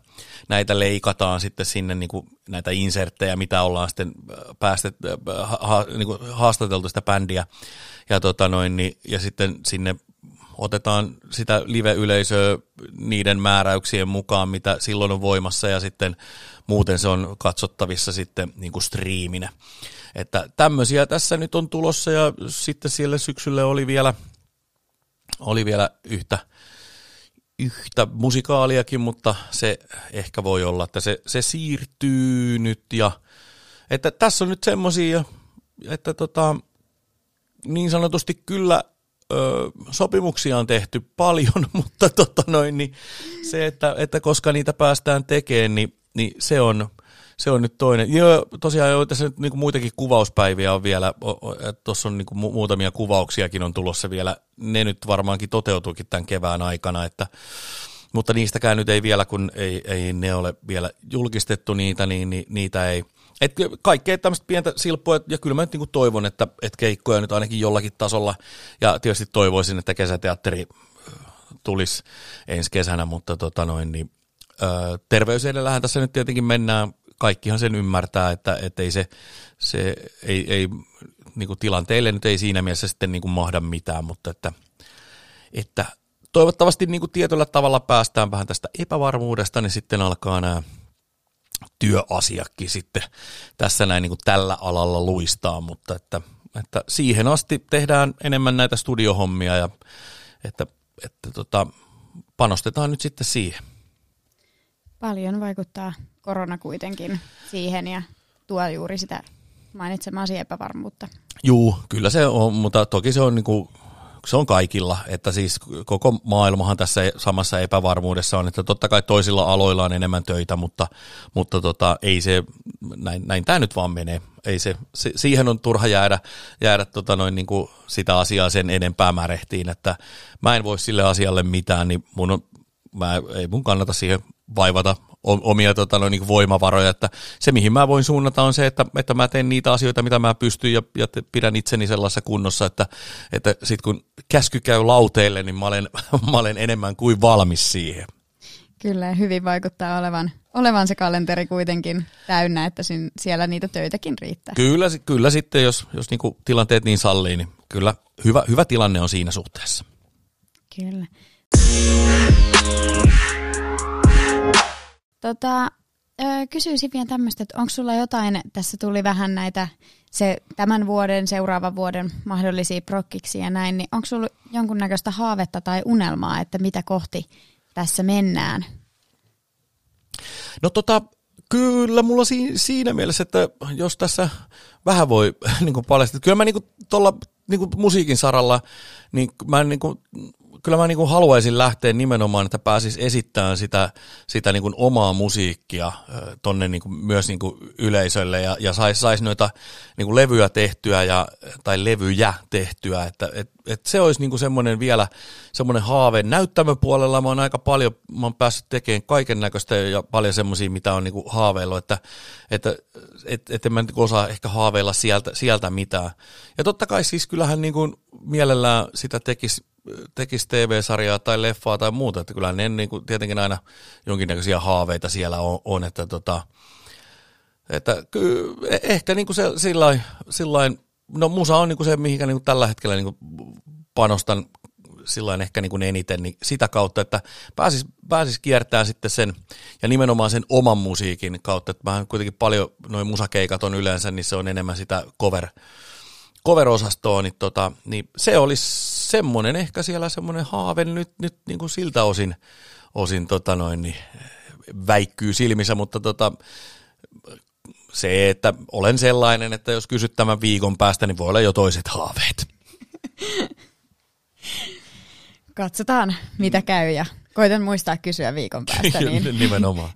näitä leikataan sitten sinne niin kuin näitä inserttejä, mitä ollaan sitten äh, päästet, äh, ha, niin kuin haastateltu sitä bändiä. Ja, tota noin, niin, ja sitten sinne otetaan sitä live-yleisöä niiden määräyksien mukaan, mitä silloin on voimassa. Ja sitten muuten se on katsottavissa sitten niin kuin striiminä. Että tämmöisiä tässä nyt on tulossa ja sitten siellä syksyllä oli vielä, oli vielä yhtä, yhtä musikaaliakin, mutta se ehkä voi olla, että se, se siirtyy nyt ja että tässä on nyt semmoisia, että tota, niin sanotusti kyllä ö, sopimuksia on tehty paljon, mutta tota noin, niin se, että, että koska niitä päästään tekemään, niin, niin se on, se on nyt toinen. Joo, tosiaan jo, tässä nyt niin muitakin kuvauspäiviä on vielä, tuossa on niin kuin muutamia kuvauksiakin on tulossa vielä, ne nyt varmaankin toteutuukin tämän kevään aikana, että, mutta niistäkään nyt ei vielä, kun ei, ei ne ole vielä julkistettu niitä, niin, niin niitä ei, et kaikkea tämmöistä pientä silppua, ja kyllä mä nyt niin toivon, että, että keikkoja nyt ainakin jollakin tasolla, ja tietysti toivoisin, että kesäteatteri tulisi ensi kesänä, mutta tota noin, niin, ö, terveys edellähän tässä nyt tietenkin mennään kaikkihan sen ymmärtää, että, että ei se, se ei, ei niin kuin tilanteille nyt ei siinä mielessä sitten niin kuin mahda mitään, mutta että, että toivottavasti niin kuin tietyllä tavalla päästään vähän tästä epävarmuudesta, niin sitten alkaa nämä työasiakki sitten tässä näin niin kuin tällä alalla luistaa, mutta että, että siihen asti tehdään enemmän näitä studiohommia ja että, että tota, panostetaan nyt sitten siihen. Paljon vaikuttaa korona kuitenkin siihen ja tuo juuri sitä mainitsemasi epävarmuutta. Juu, kyllä se on, mutta toki se on, niin kuin, se on kaikilla, että siis koko maailmahan tässä samassa epävarmuudessa on, että totta kai toisilla aloilla on enemmän töitä, mutta, mutta tota, ei se, näin, näin tämä nyt vaan menee. Ei se, se, siihen on turha jäädä, jäädä tota noin, niin kuin sitä asiaa sen enempää märehtiin, että mä en voi sille asialle mitään, niin mun on, mä, ei mun kannata siihen vaivata omia tota, no, niin voimavaroja, että se mihin mä voin suunnata on se, että, että mä teen niitä asioita, mitä mä pystyn ja, ja pidän itseni sellaisessa kunnossa, että, että sit kun käsky käy lauteille, niin mä olen, mä olen enemmän kuin valmis siihen. Kyllä, hyvin vaikuttaa olevan, olevan se kalenteri kuitenkin täynnä, että sin, siellä niitä töitäkin riittää. Kyllä, kyllä sitten, jos, jos niinku tilanteet niin sallii, niin kyllä hyvä, hyvä tilanne on siinä suhteessa. Kyllä. Tota, kysyisin vielä tämmöistä, että onko sulla jotain, tässä tuli vähän näitä se tämän vuoden, seuraavan vuoden mahdollisia prokkiksi ja näin, niin onko sulla jonkunnäköistä haavetta tai unelmaa, että mitä kohti tässä mennään? No tota, kyllä mulla si- siinä mielessä, että jos tässä vähän voi niin paljastaa, kyllä mä niin tuolla niin musiikin saralla, niin mä niin kuin, kyllä mä niin haluaisin lähteä nimenomaan, että pääsis esittämään sitä, sitä niin omaa musiikkia tonne niin myös niin yleisölle ja, ja saisi sais noita niin levyjä tehtyä ja, tai levyjä tehtyä, että et, et se olisi niin semmoinen vielä semmoinen haave. Näyttämöpuolella mä oon aika paljon, mä oon päässyt tekemään kaiken näköistä ja paljon semmoisia, mitä on niin haaveillut, että, että et, et en mä niin osaa ehkä haaveilla sieltä, sieltä mitään. Ja totta kai siis kyllähän niin mielellään sitä tekisi tekisi TV-sarjaa tai leffaa tai muuta, että kyllä ne niin kuin, tietenkin aina jonkinnäköisiä haaveita siellä on, on että, tota, että ky, e, ehkä niin kuin se sillain, sillain, no musa on niin kuin se, mihinkä niin kuin tällä hetkellä niin kuin panostan silloin ehkä niin kuin eniten, niin sitä kautta, että pääsis, pääsis kiertämään sitten sen, ja nimenomaan sen oman musiikin kautta, että vähän kuitenkin paljon noin musakeikat on yleensä, niin se on enemmän sitä cover, cover-osastoa, niin, tota, niin se olisi semmoinen ehkä siellä semmoinen haave nyt, nyt niin kuin siltä osin, osin tota noin, niin väikkyy silmissä, mutta tota, se, että olen sellainen, että jos kysyt tämän viikon päästä, niin voi olla jo toiset haaveet. Katsotaan, mitä käy ja koitan muistaa kysyä viikon päästä. Niin. Nimenomaan.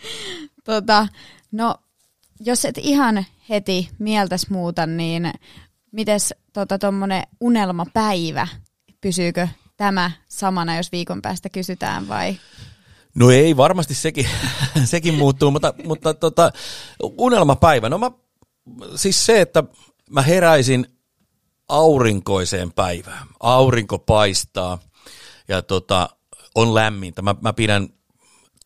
tota, no, jos et ihan heti mieltäs muuta, niin mites tuommoinen tota, unelmapäivä, pysyykö tämä samana, jos viikon päästä kysytään vai? No ei, varmasti sekin, sekin muuttuu, mutta, mutta tota, unelmapäivä, no mä, siis se, että mä heräisin aurinkoiseen päivään. Aurinko paistaa ja tota, on lämmintä. Mä, mä pidän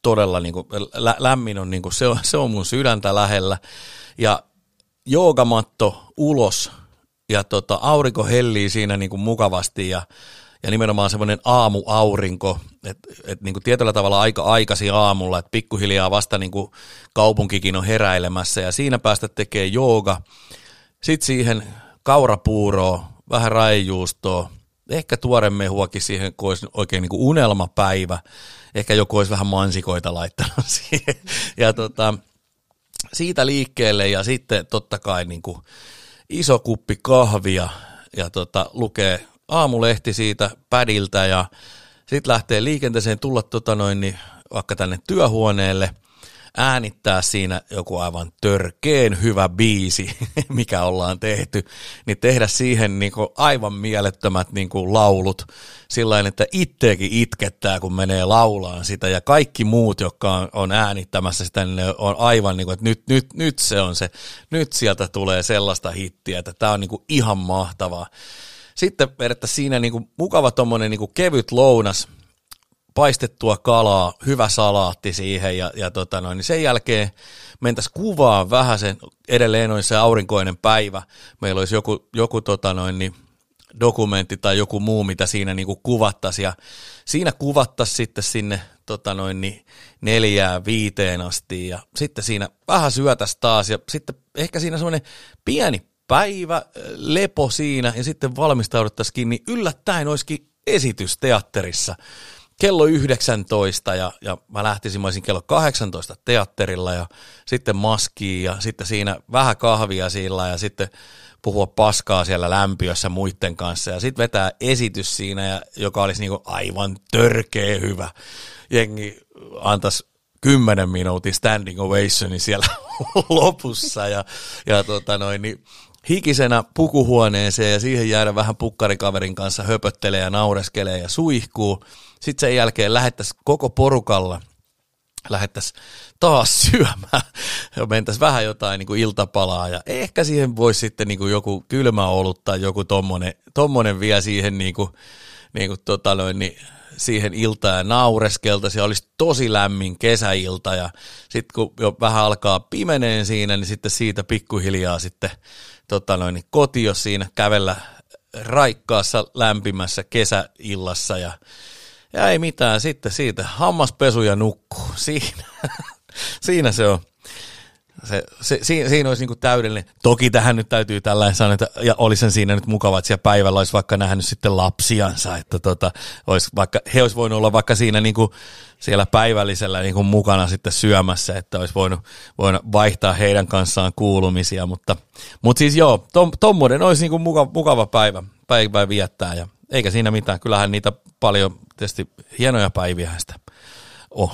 todella, niin kuin, lä, lämmin on, niin kuin, se, on, se on mun sydäntä lähellä. Ja joogamatto ulos ja tota, aurinko hellii siinä niin kuin mukavasti ja, ja nimenomaan semmoinen aamuaurinko, että et, niin kuin tietyllä tavalla aika aikasi aamulla, että pikkuhiljaa vasta niin kuin kaupunkikin on heräilemässä ja siinä päästä tekee jooga. Sitten siihen kaurapuuroa, vähän raijuustoa, ehkä tuore mehuakin siihen, kun olisi oikein niin kuin unelmapäivä. Ehkä joku olisi vähän mansikoita laittanut siihen. Ja tota, siitä liikkeelle ja sitten totta kai niin kuin iso kuppi kahvia ja tota, lukee aamulehti siitä pädiltä ja sitten lähtee liikenteeseen tulla tota noin, niin vaikka tänne työhuoneelle – äänittää siinä joku aivan törkeen hyvä biisi, mikä ollaan tehty, niin tehdä siihen niin kuin aivan mielettömät niin kuin laulut. Sillä että itteekin itkettää, kun menee laulaan sitä, ja kaikki muut, jotka on, on äänittämässä sitä, niin ne on aivan niin kuin, että nyt, nyt, nyt se on se, nyt sieltä tulee sellaista hittiä, että tämä on niin kuin ihan mahtavaa. Sitten periaatteessa siinä niin kuin mukava tuommoinen niin kevyt lounas, paistettua kalaa, hyvä salaatti siihen ja, ja tota noin, niin sen jälkeen mentäisiin kuvaa vähän sen, edelleen olisi se aurinkoinen päivä, meillä olisi joku, joku tota noin, niin dokumentti tai joku muu, mitä siinä niin kuin kuvattaisiin ja siinä kuvattaisiin sitten sinne tota noin, niin neljään viiteen asti ja sitten siinä vähän syötäisiin taas ja sitten ehkä siinä semmoinen pieni päivä, lepo siinä ja sitten valmistauduttaisiin, niin yllättäen olisikin esitys teatterissa kello 19 ja, ja mä lähtisin, mä olisin kello 18 teatterilla ja sitten maskiin ja sitten siinä vähän kahvia sillä ja sitten puhua paskaa siellä lämpiössä muiden kanssa ja sitten vetää esitys siinä, ja, joka olisi niinku aivan törkeä hyvä. Jengi antaisi 10 minuutin standing ovationi siellä lopussa ja, ja tota noin, niin hikisenä pukuhuoneeseen ja siihen jäädä vähän pukkarikaverin kanssa höpöttelee ja naureskelee ja suihkuu. Sitten sen jälkeen lähettäisiin koko porukalla, lähettäisiin taas syömään ja mentäisiin vähän jotain niin kuin iltapalaa ja ehkä siihen voisi sitten niin kuin joku kylmä olut tai joku tommonen, tommonen vielä siihen niin kuin, niin kuin tota noin, niin siihen iltaan ja naureskeltaisiin ja olisi tosi lämmin kesäilta ja sitten kun jo vähän alkaa pimeneen siinä, niin sitten siitä pikkuhiljaa sitten tota noin, kotio siinä kävellä raikkaassa lämpimässä kesäillassa ja, ja ei mitään, sitten siitä hammaspesu ja nukkuu. Siinä, siinä se on se, se, siinä, siinä olisi niin täydellinen. Toki tähän nyt täytyy tällainen sanoa, että ja olisi siinä nyt mukava, että siellä päivällä olisi vaikka nähnyt sitten lapsiansa, että tota, olisi vaikka, he olisi voinut olla vaikka siinä niin kuin siellä päivällisellä niin kuin mukana sitten syömässä, että olisi voinut, voinut vaihtaa heidän kanssaan kuulumisia, mutta, mutta siis joo, tom, tommoinen olisi niin kuin mukava, mukava päivä, päivä viettää ja eikä siinä mitään, kyllähän niitä paljon tietysti hienoja päiviä sitä on.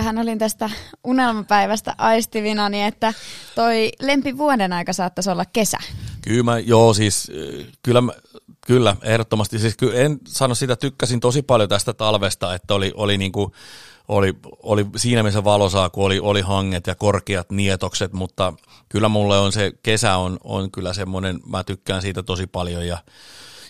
Vähän olin tästä unelmapäivästä aistivinani, että toi lempivuoden aika saattaisi olla kesä. Kyllä mä, joo siis, kyllä, mä, kyllä ehdottomasti. Siis kyllä en sano sitä, tykkäsin tosi paljon tästä talvesta, että oli, oli niin kuin, oli, oli siinä mielessä valosaa, kun oli, oli hanget ja korkeat nietokset, mutta kyllä mulle on se kesä on, on kyllä semmoinen, mä tykkään siitä tosi paljon ja,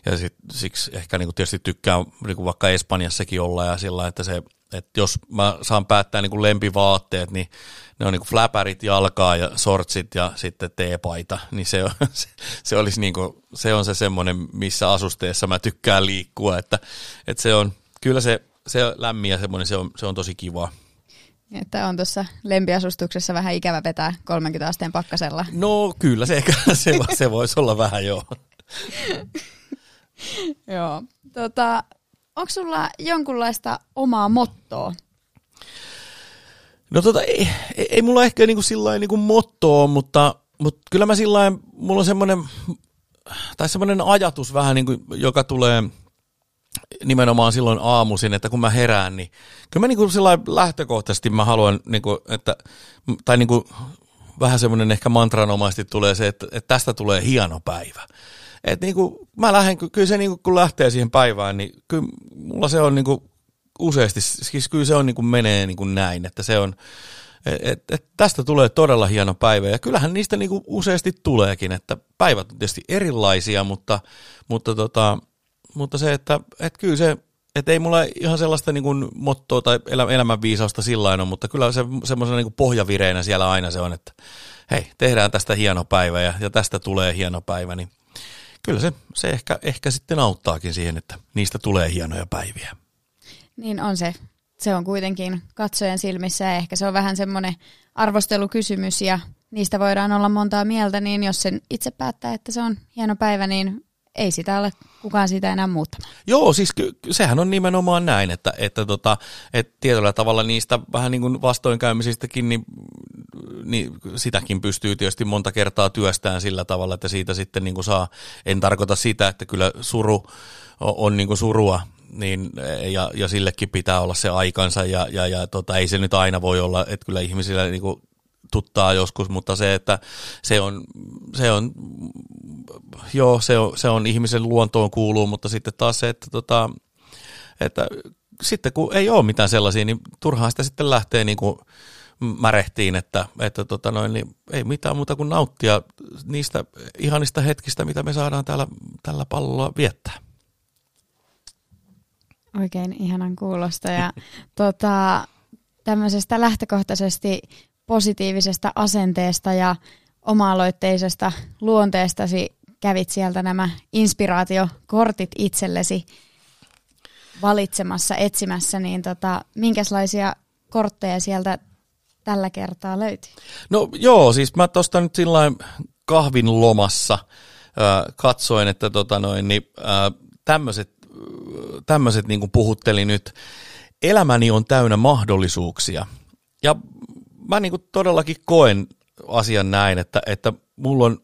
ja sit, siksi ehkä niin kuin tietysti tykkään niin kuin vaikka Espanjassakin olla ja sillä, että se, että jos mä saan päättää niin kuin lempivaatteet, niin ne on niin kuin fläpärit jalkaa ja sortsit ja sitten teepaita, niin se, on, se, se, olisi niin kuin, se on se semmoinen, missä asusteessa mä tykkään liikkua, että, että se on, kyllä se se on lämmin ja semmoinen, se on, se on tosi kiva. Että on tuossa lempiasustuksessa vähän ikävä vetää 30 asteen pakkasella. No kyllä, se, se, se voisi olla vähän joo. joo. Tota, onko sulla jonkunlaista omaa mottoa? No tota, ei, ei, ei mulla ehkä niinku sillä niinku mottoa, mutta, mutta kyllä mä sillä mulla on semmoinen, tai semmoinen ajatus vähän, niinku, joka tulee – nimenomaan silloin aamuisin, että kun mä herään, niin kyllä mä niin kuin lähtökohtaisesti mä haluan, niin kuin, että, tai niin kuin vähän semmoinen ehkä mantranomaisesti tulee se, että, että tästä tulee hieno päivä. Että niin kuin, mä lähden, kyllä se niin kuin, kun lähtee siihen päivään, niin kyllä mulla se on niin kuin, useasti, siis kyllä se on niin kuin, menee niin kuin näin, että se on, et, et tästä tulee todella hieno päivä. Ja kyllähän niistä niin kuin useasti tuleekin, että päivät on tietysti erilaisia, mutta, mutta tota, mutta se, että, että kyllä se, että ei mulla ihan sellaista niin kuin mottoa tai elämänviisausta sillä ole, mutta kyllä se semmoisena niin pohjavireinä siellä aina se on, että hei, tehdään tästä hieno päivä ja, ja tästä tulee hieno päivä, niin kyllä se, se ehkä, ehkä sitten auttaakin siihen, että niistä tulee hienoja päiviä. Niin on se. Se on kuitenkin katsojen silmissä ja ehkä se on vähän semmoinen arvostelukysymys ja niistä voidaan olla montaa mieltä, niin jos sen itse päättää, että se on hieno päivä, niin ei sitä ole kukaan sitä enää muuttamaan. Joo, siis ky- sehän on nimenomaan näin, että, että, tota, että tietyllä tavalla niistä vähän niin kuin vastoinkäymisistäkin, niin, niin sitäkin pystyy tietysti monta kertaa työstään sillä tavalla, että siitä sitten niin kuin saa, en tarkoita sitä, että kyllä suru on, niin kuin surua, niin, ja, ja sillekin pitää olla se aikansa, ja, ja, ja tota, ei se nyt aina voi olla, että kyllä ihmisillä niin kuin tuttaa joskus, mutta se, että se on, se on joo, se on, se on ihmisen luontoon kuuluu, mutta sitten taas se, että, tota, että sitten kun ei ole mitään sellaisia, niin turhaan sitä sitten lähtee niin kuin märehtiin, että, että tota noin, niin ei mitään muuta kuin nauttia niistä ihanista hetkistä, mitä me saadaan täällä, tällä pallolla viettää. Oikein ihanan kuulosta ja tota, tämmöisestä lähtökohtaisesti positiivisesta asenteesta ja oma-aloitteisesta luonteestasi kävit sieltä nämä inspiraatiokortit itsellesi valitsemassa, etsimässä, niin tota, minkälaisia kortteja sieltä tällä kertaa löytyi? No joo, siis mä tuosta nyt sillä kahvin lomassa äh, katsoin, että tota noin, niin, äh, tämmöiset tämmöiset niin puhutteli nyt. Elämäni on täynnä mahdollisuuksia. Ja mä niin kuin todellakin koen asian näin, että, että mulla, on,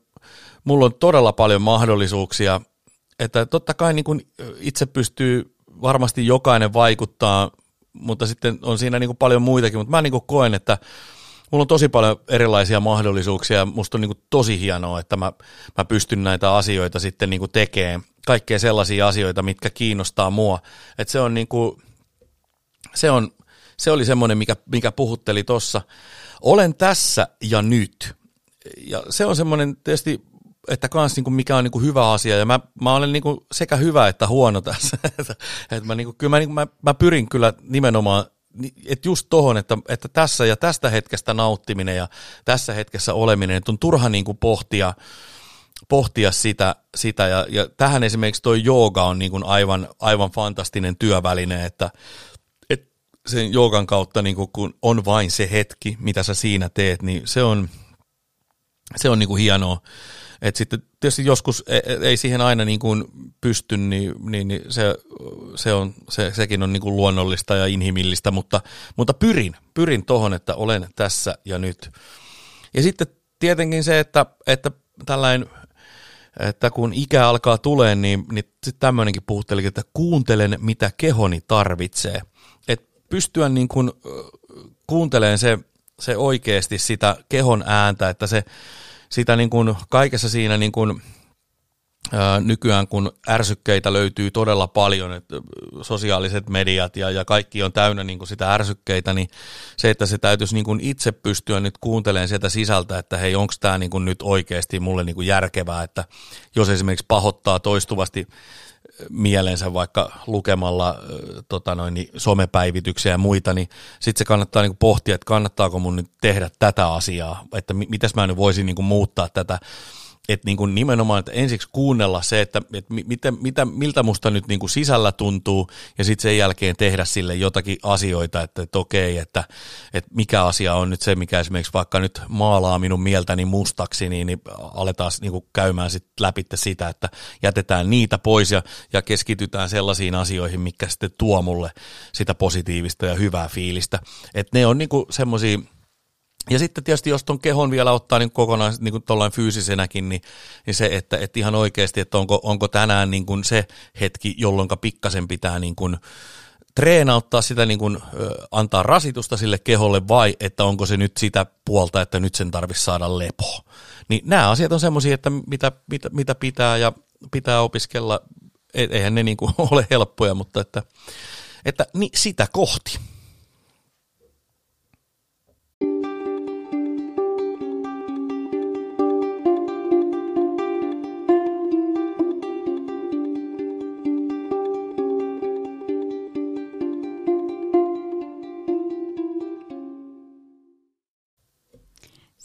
mulla on todella paljon mahdollisuuksia, että totta kai niin kuin itse pystyy varmasti jokainen vaikuttaa, mutta sitten on siinä niin kuin paljon muitakin, mutta mä niin kuin koen, että mulla on tosi paljon erilaisia mahdollisuuksia, musta on niin kuin tosi hienoa, että mä, mä pystyn näitä asioita sitten niin kuin tekemään, kaikkea sellaisia asioita, mitkä kiinnostaa mua, että se on niin kuin, se on, se oli semmoinen, mikä, mikä puhutteli tuossa. Olen tässä ja nyt. Ja se on semmoinen tietysti, että kans niinku mikä on niinku hyvä asia. Ja mä, mä olen niinku sekä hyvä että huono tässä. että mä, niinku, kyllä mä, niinku, mä, mä pyrin kyllä nimenomaan että just tohon, että, että tässä ja tästä hetkestä nauttiminen ja tässä hetkessä oleminen, että on turha niin kuin pohtia, pohtia sitä, sitä ja, ja tähän esimerkiksi toi jooga on niin kuin aivan, aivan fantastinen työväline, että sen joogan kautta, niin kun on vain se hetki, mitä sä siinä teet, niin se on, se on niin kuin hienoa. Et sitten tietysti joskus e, e, ei siihen aina niin kuin pysty, niin, niin, niin se, se on, se, sekin on niin kuin luonnollista ja inhimillistä, mutta, mutta pyrin, pyrin tohon, että olen tässä ja nyt. Ja sitten tietenkin se, että, että tällainen että kun ikä alkaa tulee, niin, niin sitten tämmöinenkin puhuttelikin, että kuuntelen, mitä kehoni tarvitsee pystyä niin kuin kuunteleen se, se oikeasti sitä kehon ääntä, että se sitä niin kuin kaikessa siinä niin kuin, nykyään, kun ärsykkeitä löytyy todella paljon, että sosiaaliset mediat ja, ja kaikki on täynnä niin kuin sitä ärsykkeitä, niin se, että se täytyisi niin kuin itse pystyä nyt kuuntelemaan sieltä sisältä, että hei, onko tämä niin kuin nyt oikeasti mulle niin kuin järkevää, että jos esimerkiksi pahoittaa toistuvasti mielensä vaikka lukemalla tota noin, niin somepäivityksiä ja muita, niin sitten se kannattaa niin pohtia, että kannattaako mun nyt tehdä tätä asiaa, että mitäs mä nyt voisin niin muuttaa tätä että niin kuin nimenomaan, että ensiksi kuunnella se, että, että miten, mitä, miltä musta nyt niin kuin sisällä tuntuu, ja sitten sen jälkeen tehdä sille jotakin asioita, että, että okei, että, että mikä asia on nyt se, mikä esimerkiksi vaikka nyt maalaa minun mieltäni mustaksi, niin, niin aletaan niin kuin käymään sit läpi sitä, että jätetään niitä pois ja, ja keskitytään sellaisiin asioihin, mikä sitten tuo mulle sitä positiivista ja hyvää fiilistä. Että ne on niin semmoisia ja sitten tietysti, jos tuon kehon vielä ottaa niin kokonaan niin kuin fyysisenäkin, niin, niin se, että, että ihan oikeasti, että onko, onko tänään niin kuin se hetki, jolloin pikkasen pitää niin kuin treenauttaa sitä, niin kuin, antaa rasitusta sille keholle vai että onko se nyt sitä puolta, että nyt sen tarvitsisi saada lepo. Niin nämä asiat on semmoisia, että mitä, mitä, mitä pitää ja pitää opiskella, e, eihän ne niin kuin ole helppoja, mutta että, että niin sitä kohti.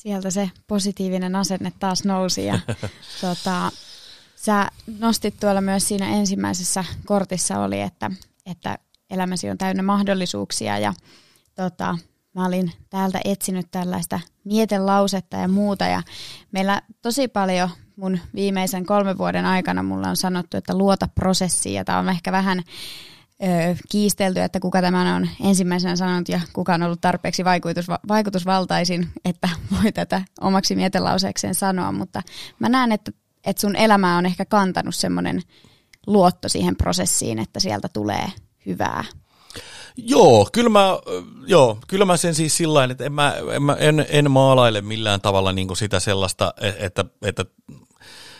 Sieltä se positiivinen asenne taas nousi ja tota, sä nostit tuolla myös siinä ensimmäisessä kortissa oli, että, että elämäsi on täynnä mahdollisuuksia ja tota, mä olin täältä etsinyt tällaista mietelausetta ja muuta ja meillä tosi paljon mun viimeisen kolmen vuoden aikana mulla on sanottu, että luota prosessiin ja tämä on ehkä vähän kiistelty, että kuka tämän on ensimmäisenä sanonut ja kuka on ollut tarpeeksi vaikutus, vaikutusvaltaisin, että voi tätä omaksi mietelauseekseen sanoa, mutta mä näen, että, että sun elämä on ehkä kantanut semmoinen luotto siihen prosessiin, että sieltä tulee hyvää. Joo, kyllä mä, joo, kyllä mä sen siis sillä että en, mä, en, en, en maalaile millään tavalla niin sitä sellaista, e, että, että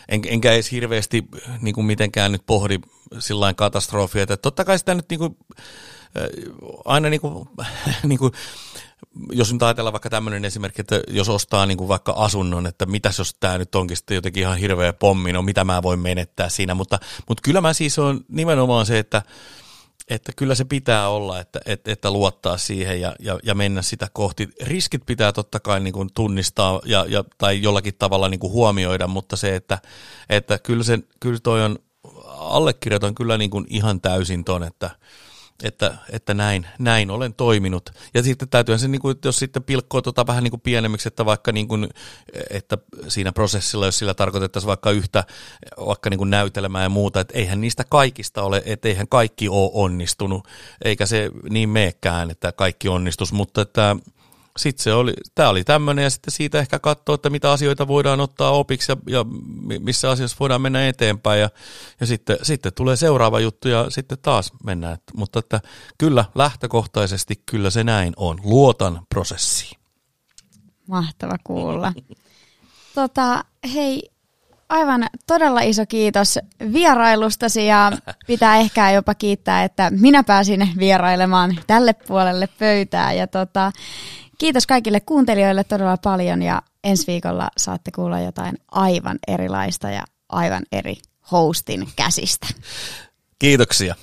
en, enkä edes hirveästi niin kuin mitenkään nyt pohdi sillä katastrofia, että totta kai sitä nyt niin kuin, aina niin kuin, niin kuin, jos nyt ajatellaan vaikka tämmöinen esimerkki, että jos ostaa niin kuin vaikka asunnon, että mitäs jos tämä nyt onkin sitten jotenkin ihan hirveä pommi, no mitä mä voin menettää siinä, mutta, mutta kyllä mä siis on nimenomaan se, että että kyllä se pitää olla, että, että, että luottaa siihen ja, ja, ja mennä sitä kohti. Riskit pitää totta kai niin kuin tunnistaa ja, ja, tai jollakin tavalla niin kuin huomioida, mutta se, että, että kyllä, se, kyllä toi on, allekirjoitan kyllä niin kuin ihan täysin ton, että, että, että näin, näin olen toiminut. Ja sitten täytyy se, niin kuin, jos sitten pilkkoo tota vähän niin kuin pienemmiksi, että vaikka niin kuin, että siinä prosessilla, jos sillä tarkoitettaisiin vaikka yhtä vaikka niin kuin näytelmää ja muuta, että eihän niistä kaikista ole, että eihän kaikki ole onnistunut, eikä se niin meekään, että kaikki onnistus, mutta että sitten se oli, tämä oli tämmöinen ja sitten siitä ehkä katsoa, että mitä asioita voidaan ottaa opiksi ja, ja missä asiassa voidaan mennä eteenpäin ja, ja sitten, sitten tulee seuraava juttu ja sitten taas mennään. Mutta että kyllä lähtökohtaisesti kyllä se näin on. Luotan prosessiin. Mahtava kuulla. tota, hei, aivan todella iso kiitos vierailustasi ja pitää ehkä jopa kiittää, että minä pääsin vierailemaan tälle puolelle pöytää. Ja tota, Kiitos kaikille kuuntelijoille todella paljon ja ensi viikolla saatte kuulla jotain aivan erilaista ja aivan eri hostin käsistä. Kiitoksia.